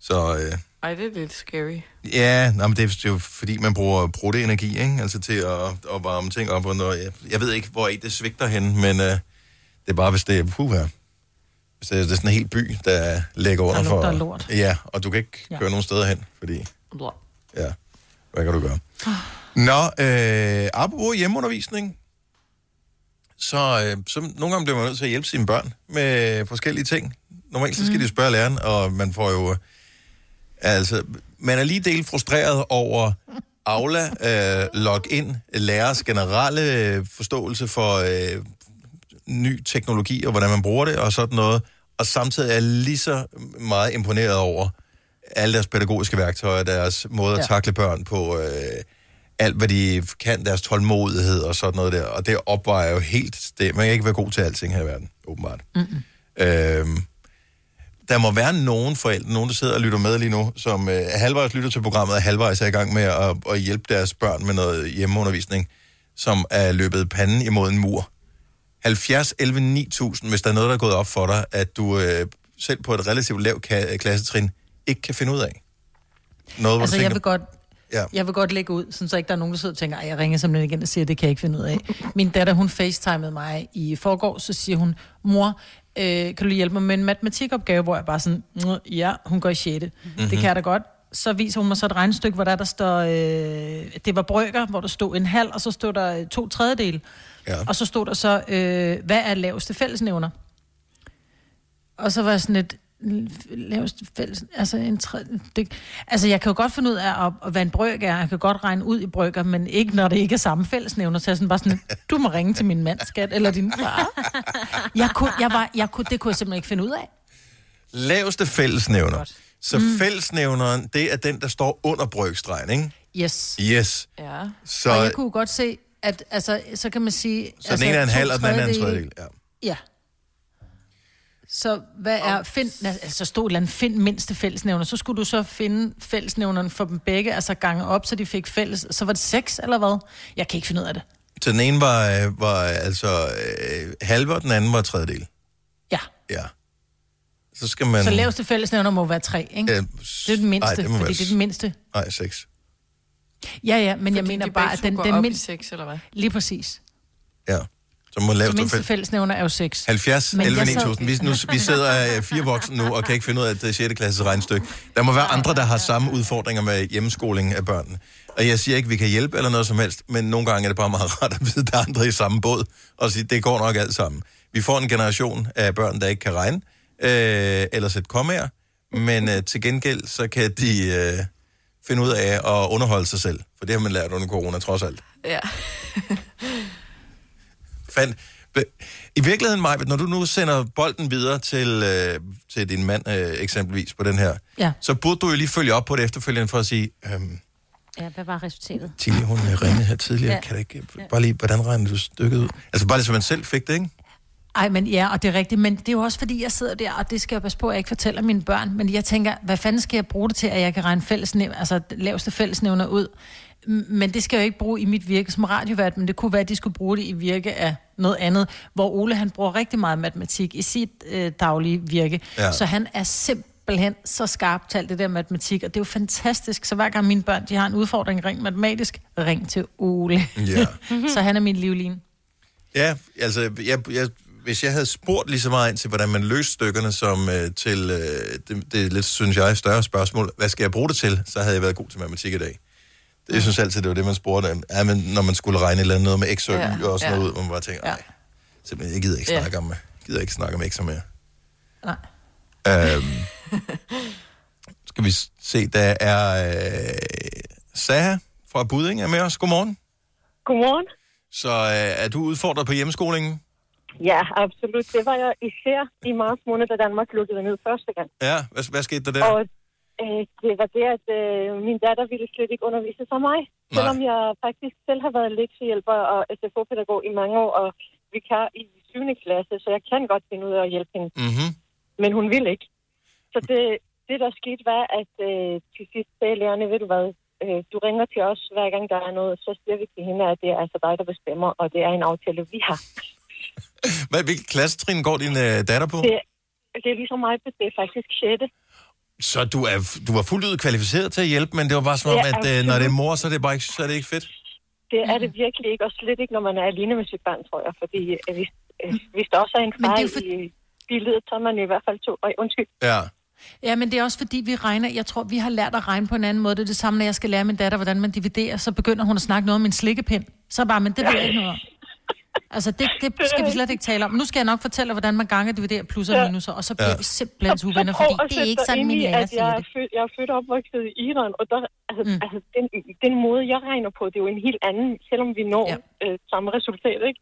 A: Så øh,
O: Ej, det er lidt scary.
A: ja, nej, men det er jo fordi, man bruger proteinenergi, ikke? Altså til at, at varme ting op. Og når, jeg, jeg ved ikke, hvor i det svigter hen, men øh, det er bare, hvis det er puh her. Hvis det er, sådan en hel by, der ligger under
B: Der
A: for...
B: af lort.
A: Ja, og du kan ikke
B: Ja.
A: køre nogen steder hen, fordi...
O: Blah.
A: Ja, hvad kan du gøre? Nå, øh, apropos hjemmeundervisning, så, øh, så nogle gange bliver man nødt til at hjælpe sine børn med forskellige ting. Normalt så skal mm. de spørge læreren, og man får jo... Altså, man er lige del frustreret over Aula, øh, login, lærers generelle øh, forståelse for øh, ny teknologi og hvordan man bruger det og sådan noget. Og samtidig er jeg lige så meget imponeret over alle deres pædagogiske værktøjer, deres måde at
B: Ja.
A: takle børn på, øh, alt hvad de kan, deres tålmodighed og sådan noget der. Og det opvejer jo helt det. Man kan ikke være god til alting her i verden, åbenbart.
B: Mm-mm.
A: Øhm, der må være nogen forældre, nogen der sidder og lytter med lige nu, som øh, halvvejs lytter til programmet, og halvvejs er i gang med at, at hjælpe deres børn med noget hjemmeundervisning, som er løbet panden imod en mur. 70 11 9000, hvis der er noget, der er gået op for dig, at du øh, selv på et relativt lavt ka- klassetrin ikke kan finde ud af. Noget,
B: Altså,
A: du
B: jeg
A: tænker,
B: vil godt,
A: Ja.
B: jeg vil godt lægge ud, sådan så ikke der er nogen, der sidder og tænker, "Ej, jeg ringer simpelthen igen og siger, det kan jeg ikke finde ud af. Min datter, hun facetimede mig i forgår, så siger hun, mor, øh, kan du lige hjælpe mig med en matematikopgave, hvor jeg bare sådan, "Nå, ja, hun går i 6. Mm-hmm. Det kan jeg da godt. Så viser hun mig så et regnestykke, hvor der, der står, øh, det var brøker, hvor der stod en halv, og så stod der øh, to tredjedele.
A: Ja.
B: Og så stod der så, øh, hvad er laveste fællesnævner? Og så var jeg sådan et laveste fælles, altså en tre, det, altså jeg kan jo godt finde ud af, at, at hvad en brøk er, jeg kan godt regne ud i brøker, men ikke når det ikke er samme fællesnævner, så jeg sådan bare sådan, du må ringe til min mand, skat, eller din far. <laughs> Jeg kunne, jeg var, jeg kunne, det kunne jeg simpelthen ikke finde ud af.
A: laveste fællesnævner. Så
B: Mm.
A: fællesnævneren, det er den, der står under brøkstregen, ikke?
B: Yes.
A: Yes.
O: Ja.
A: Så,
B: og jeg kunne godt se, at altså, så kan man sige...
A: så den ene er en halv, og den anden er en tredjedel. Ja.
B: Ja. Så hvad er, find, altså stod et eller andet, find mindste fællesnævner, så skulle du så finde fællesnævneren for dem begge, altså gange op, så de fik fælles, så var det seks, eller hvad? Jeg kan ikke finde ud af det.
A: Så den ene var, øh, var altså øh, halve, og den anden var tredjedel.
B: Ja.
A: Ja. Så skal man...
B: Så laveste fællesnævner må være tre, ikke?
A: Øh,
B: det er den mindste,
A: ej, det
B: fordi
A: være
B: det er den mindste.
A: Nej, seks.
B: Ja, ja, men jeg
O: Fordi
B: mener
O: de
B: bare, at den, den mindste...
O: seks, eller hvad?
B: Lige præcis.
A: Ja. Så må laveste
B: mindste
A: fællesnævner...
B: er jo seks.
A: 70,
B: Men
A: 11,
B: jeg sad-
A: 9000. Vi, nu, vi sidder øh, fire voksne nu, og kan ikke finde ud af det 6. klasses regnstykke. Der må være andre, der har samme udfordringer med hjemmeskoling af børnene. Og jeg siger ikke, at vi kan hjælpe eller noget som helst, men nogle gange er det bare meget <laughs> rart at vide, at der er andre i samme båd, og sige, det går nok alt sammen. Vi får en generation af børn, der ikke kan regne, øh, eller sætte kommaer, men øh, til gengæld, så kan de øh, finde ud af at underholde sig selv. For det har man lært under corona, trods alt.
O: Ja. <laughs>
A: Fandt, I virkeligheden, Maja, når du nu sender bolden videre til, øh, til din mand øh, eksempelvis på den her,
B: Ja.
A: så burde du jo lige følge op på det efterfølgende for at sige, øhm,
C: Ja, hvad var resultatet?
A: Tilly, hun øh, ringede her tidligere,
C: Ja.
A: kan det ikke, bare lige, hvordan regner du stykket ud? Altså bare lige, så man selv fik det, ikke?
B: Ej, men ja, og det er rigtigt, men det er jo også fordi, jeg sidder der, og det skal jeg passe på, at jeg ikke fortæller mine børn, men jeg tænker, hvad fanden skal jeg bruge det til, at jeg kan regne fællesnæv, altså laveste fællesnævner ud? Men det skal jeg jo ikke bruge i mit virke som radiovært, men det kunne være, at de skulle bruge det i virke af noget andet, hvor Ole han bruger rigtig meget matematik i sit øh, daglige virke,
A: Ja.
B: så han er simpelthen så skarp til alt det der matematik, og det er jo fantastisk, så hver gang mine børn de har en udfordring rent matematisk, ring til Ole.
A: Ja. <laughs>
B: så han er min livline.
A: Ja, altså, jeg, jeg, hvis jeg havde spurgt lige så meget ind til, hvordan man løste stykkerne, som øh, til, øh, det, det er lidt, synes jeg, større spørgsmål, hvad skal jeg bruge det til, så havde jeg været god til matematik i dag. Det, jeg synes altid, det var det, man spurgte om. Ja, men når man skulle regne et eller andet noget med x og y
B: Ja,
A: og sådan
B: ja.
A: noget ud, hvor man bare tænker, nej, simpelthen, jeg gider ikke
B: Ja.
A: snakke om, jeg gider ikke snakke om x'er mere.
B: Nej.
A: Øhm, <laughs> skal vi se, der er øh, Saha fra Budding er med os. Godmorgen.
R: Godmorgen.
A: Så øh, er du udfordret på hjemmeskolingen?
R: Ja, absolut. Det var jeg især i marts måned, da Danmark lukkede ned første gang.
A: Ja, hvad, hvad skete der der?
R: Og øh, det var det, at øh, min datter ville slet ikke undervise sig mig. Nej. Selvom jeg faktisk selv har været lektiehjælper og SFO-pædagog i mange år, og vikar i 7. klasse, så jeg kan godt finde ud af at hjælpe hende.
A: Mm-hmm.
R: Men hun vil ikke. Så det, det der skete, var, at øh, til sidst sagde lærerne, ved du hvad, øh, du ringer til os, hver gang der er noget, så siger vi til hende, at det er altså dig, der bestemmer, og det er en aftale, vi har. <laughs>
A: Hvad, hvilket klassetrin går din øh, datter på?
R: Det, det er ligesom mig, det er faktisk 6.
A: Så du, er, du var fuldt ud kvalificeret til at hjælpe, men det var bare som om,
R: Ja,
A: at øh, når det er mor, så er det bare ikke, så er det ikke fedt.
R: Det er det virkelig ikke, og slet ikke, når man er alene med sit barn, tror jeg. Fordi øh, hvis, øh, hvis der også er en
B: Men
R: far
B: det er
R: for... i billedet, så er man i hvert fald to. Øj, undskyld.
A: Ja.
B: Ja, men det er også fordi, vi regner, jeg tror, vi har lært at regne på en anden måde. Det er det samme, når jeg skal lære min datter, hvordan man dividerer, så begynder hun at snakke noget om en slikkepind. Så bare, men det ved jeg ikke noget om. Altså, det, det skal vi slet ikke tale om. Nu skal jeg nok fortælle, hvordan man ganger dividerer plusser og
R: Ja.
B: minuser, og så bliver
R: Ja.
B: vi simpelthen
R: Så
B: uvenner, fordi det er ikke sådan, min lærer
R: at jeg
B: siger
R: er,
B: det.
R: født, jeg er født og opvokset i Iran, og der, altså, mm. altså, den, den måde, jeg regner på, det er jo en helt anden, selvom vi når ja. øh, samme resultat, ikke?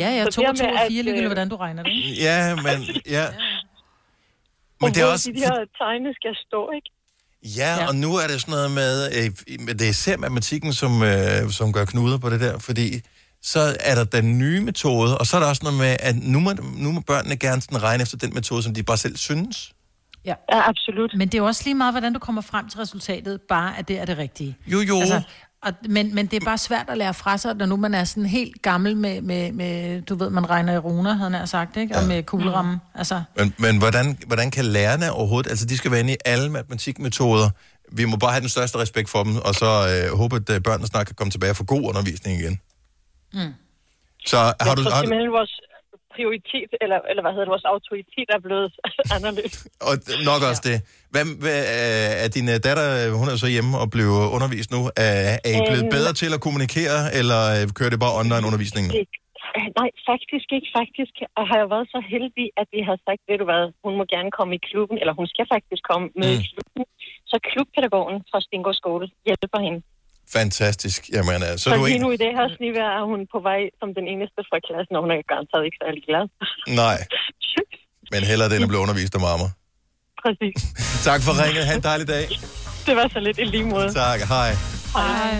B: Ja, ja,
R: Så
B: to og to og fire, ligegyldigt
R: øh,
B: hvordan du regner det. ikke?
A: Ja, men... Ja. Men det er også...
R: de her tegne skal stå, ikke?
A: Ja, og nu er det sådan noget med, øh, det er især matematikken, som, øh, som gør knuder på det der, fordi så er der den nye metode, og så er der også noget med, at nu må, nu må børnene gerne sådan regne efter den metode, som de bare selv synes.
B: Ja.
R: ja, absolut.
B: Men det er jo også lige meget, hvordan du kommer frem til resultatet, bare at det er det rigtige.
A: Jo, jo.
B: Altså, og, men, men det er bare svært at lære fra sig, når nu man er sådan helt gammel med, med, med du ved, man regner i runer, havde han sagt, ikke? Og med kuglerammen. Altså,
A: Men, men hvordan, hvordan kan lærerne overhovedet, altså de skal være inde i alle matematikmetoder, vi må bare have den største respekt for dem, og så øh, håbe, at øh, børnene snart kan komme tilbage og få god undervisning igen.
B: Mm.
A: Så har
R: jeg
A: du...
R: tror
A: Har,
R: simpelthen, vores prioritet, eller, eller hvad hedder det, vores autoritet er blevet <laughs> anderledes.
A: og nok også det. Hvad, hvad, øh, er din øh, datter, øh, hun er så hjemme og blev undervist nu, er, er I blevet
R: Øhm.
A: bedre til at kommunikere, eller kører det bare online-undervisning?
R: Det- øh, Nej, faktisk ikke. Faktisk og har jeg været så heldig, at vi har sagt, ved du hvad, hun må gerne komme i klubben, eller hun skal faktisk komme med
A: Mm.
R: i klubben. Så klubpædagogen fra Stingård Skole hjælper hende.
A: Fantastisk. Jamen, øh, så
R: Så,
A: er
R: så
A: du
R: lige
A: en...
R: nu i det her snivær er hun på vej som den eneste fra klassen, og hun er garanteret ikke særlig glad.
A: Nej. <laughs> Men hellere den, at blive undervist af mamma.
R: Præcis. <laughs>
A: Tak for ringet. Ha' en dejlig dag.
R: Det var så lidt i lige måde.
A: Tak. Hej.
R: Hej.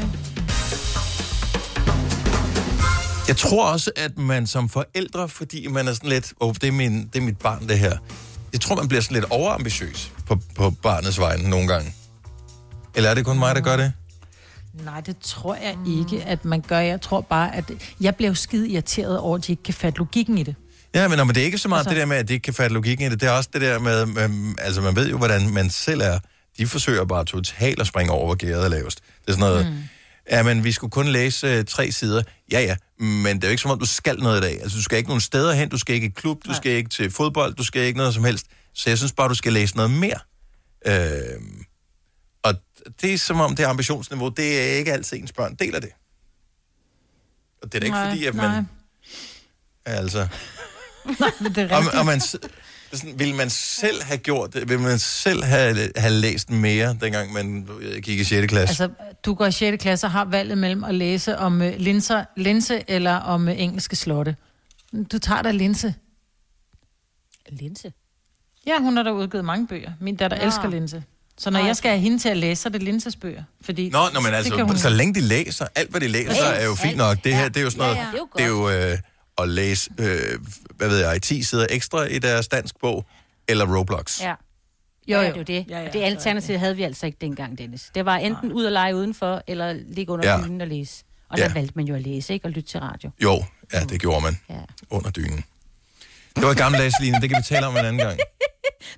A: Jeg tror også, at man som forældre, fordi man er sådan lidt, oh, det, er min, det er mit barn, det her. Jeg tror, man bliver sådan lidt overambitiøs på, på barnets vegne nogle gange. Eller er det kun mig, der gør det?
B: Nej, det tror jeg ikke, at man gør. Jeg tror bare, at... Jeg bliver jo skide irriteret over, at de ikke kan fatte logikken i det.
A: Ja, men, men det er ikke så meget
B: Altså-
A: det der med, at det ikke kan fatte logikken i det. Det er også det der med, med, altså man ved jo, hvordan man selv er. De forsøger bare totalt at springe over, hvor gæret er lavest. Det er sådan noget, mm. ja, men vi skulle kun læse øh, tre sider. Ja, ja, men det er jo ikke som om, du skal noget i dag. Altså, du skal ikke nogen steder hen, du skal ikke i klub, du skal ikke til fodbold, du skal ikke noget som helst. Så jeg synes bare, du skal læse noget mere. Øh, og det er som om, det ambitionsniveau, det er ikke altid ens børn deler det. Og det er da ikke
B: Nej,
A: fordi, at
B: nej.
A: man... Altså... <laughs>
B: Nej, men det er
A: Og,
B: rigtigt.
A: og man, sådan, vil man selv have gjort det? Vil man selv have, have læst mere, dengang man gik i 6. klasse?
B: Altså, du går i 6. klasse og har valget mellem at læse om uh, linser, linse eller om uh, engelske slotte. Du tager da linse.
C: Linse?
B: Ja, hun har da udgivet mange bøger. Min datter ja. elsker linse. Så når
C: Nå,
B: jeg skal have hende til at læse, så er det linses bøger. Fordi
A: Nå, nå men
B: det
A: altså,
B: hun-
A: så længe de læser, alt hvad de læser,
B: Alt,
A: er jo fint
B: alt.
A: nok. Det her,
B: Ja.
A: det er jo sådan noget,
B: Ja, ja.
A: det er jo øh, at læse, øh, hvad ved jeg, 10 sider ekstra i deres dansk bog, eller Roblox.
C: Ja.
B: Jo,
C: Jo,
B: jo.
C: jo. Det, er jo det.
B: Ja, ja,
C: det alternativ havde vi altså ikke dengang, Dennis. Det var enten ud og lege udenfor, eller ligge under
A: Ja.
C: ja. dynen og læse. Og
A: Ja.
C: der valgte man jo at læse, ikke? Og lytte til radio.
A: Jo, ja, det gjorde man.
C: Ja.
A: Under dynen. Det var gammeldags, Line. Det kan vi tale om en anden gang. <laughs>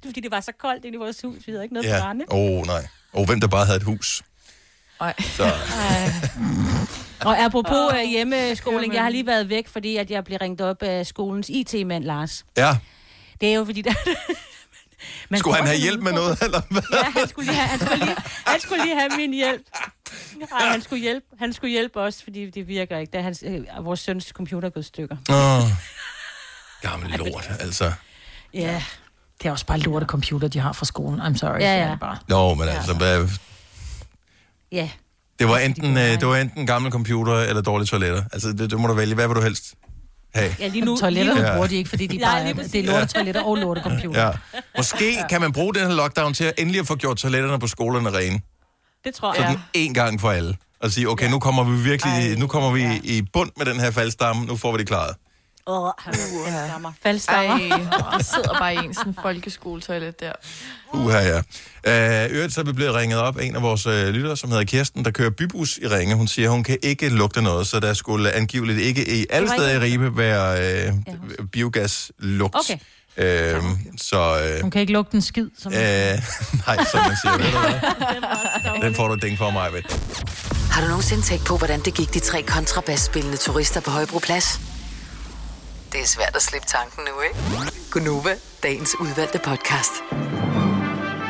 C: Det fordi, det var så koldt inde i vores hus. Vi havde ikke noget ja. Brænde.
A: Åh, oh, nej. Og hvem der bare havde et hus.
O: Ej.
A: Så,
C: Og apropos oh, hjemmeskoling, jeg har lige været væk, fordi at jeg blev ringet op af skolens IT-mand, Lars.
A: ja.
C: Det er jo fordi, <laughs> der... Man
A: Skulle han have hjælp med noget, eller hvad?
C: Ja, han skulle lige have, han skulle lige, han skulle lige have min hjælp. Nej, han skulle hjælpe, han skulle hjælpe os, fordi det virker ikke. Da hans, øh, vores søns computer er gået stykker.
A: Åh, gammel lort, altså.
C: Ja.
B: Det er også bare lorte computer, de har fra skolen. I'm sorry.
C: Ja,
B: det
C: ja.
B: det bare.
A: Nå, men altså, hvad,
C: Ja.
A: det var enten, øh, det var enten gamle computer eller dårlige toiletter. Altså, det, det må du vælge. Hvad vil du helst have?
C: Ja, lige nu.
B: Toiletterne
A: Ja.
B: bruger de ikke, fordi de bare det er lorte toiletter og lorte computer.
A: Ja. Måske kan man bruge den her lockdown til at endelig at få gjort toiletterne på skolerne rene.
C: Det tror
A: Sådan
C: jeg.
A: en gang for alle. Og sige, okay, nu kommer vi virkelig, nu kommer vi i bund med den her faldstamme, nu får vi det klaret.
C: Åh, han faldstammer. Faldstammer. <laughs>
O: Ej, der sidder bare i en sådan folkeskoletoilet der.
A: Uha, ja. Øh, øvrigt så er vi blevet ringet op af en af vores øh, lyttere, som hedder Kirsten, der kører bybus i Ringe. Hun siger, hun kan ikke lugte noget, så der skulle angiveligt ikke i alle steder i Ribe være øh, biogaslugt.
C: Okay.
A: Øh, så... Øh,
B: Hun kan ikke lugte en skid. Som...
A: øh, <laughs> nej, som man siger. Ved du? <laughs> Den får du et ding for mig, ved.
E: Har du nogensinde tænkt på, hvordan det gik de tre kontrabasspillende turister på Højbroplads? Det er svært at slippe tanken nu, ikke? Gunova, dagens udvalgte podcast.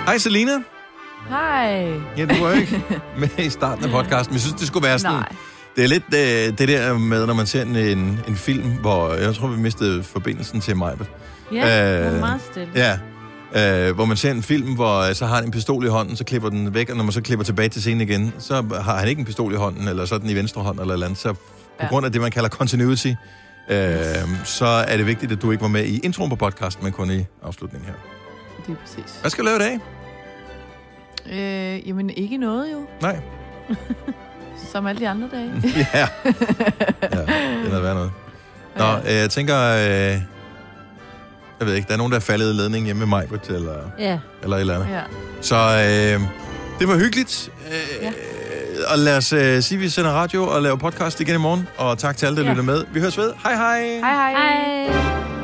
A: Hej, Selina.
O: Hej.
A: Ja, du var ikke med i starten af podcasten. Men jeg synes, det skulle være sådan...
O: Nej.
A: Det er lidt øh, det der med, når man ser en, en film, hvor jeg tror, vi mistede forbindelsen til mig.
C: Ja, det var meget stille.
A: Ja, øh, hvor man ser en film, hvor øh, så har han en pistol i hånden, så klipper den væk, og når man så klipper tilbage til scenen igen, så har han ikke en pistol i hånden, eller så er den i venstre hånd, eller eller andet. Så på
O: Ja.
A: grund af det, man kalder continuity, øh, så er det vigtigt, at du ikke var med i introen på podcasten, men kun i afslutningen her.
O: Det er præcis.
A: Hvad skal du lave i dag?
O: Øh, jamen, ikke noget jo.
A: Nej. <laughs>
O: Som alle de andre dage. <laughs>
A: ja. ja, det er noget værd noget. Nå, øh, jeg tænker, øh, jeg ved ikke, der er nogen, der er faldet i ledningen hjemme med mig, eller,
C: Ja.
A: eller et eller andet.
O: Ja.
A: Så øh, det var hyggeligt. Øh, ja. Og lad os øh, sige, at vi sender radio og laver podcast igen i morgen. Og tak til alle, der
O: Ja.
A: lytter med. Vi høres ved. Hej hej.
O: Hej hej.
C: Hej.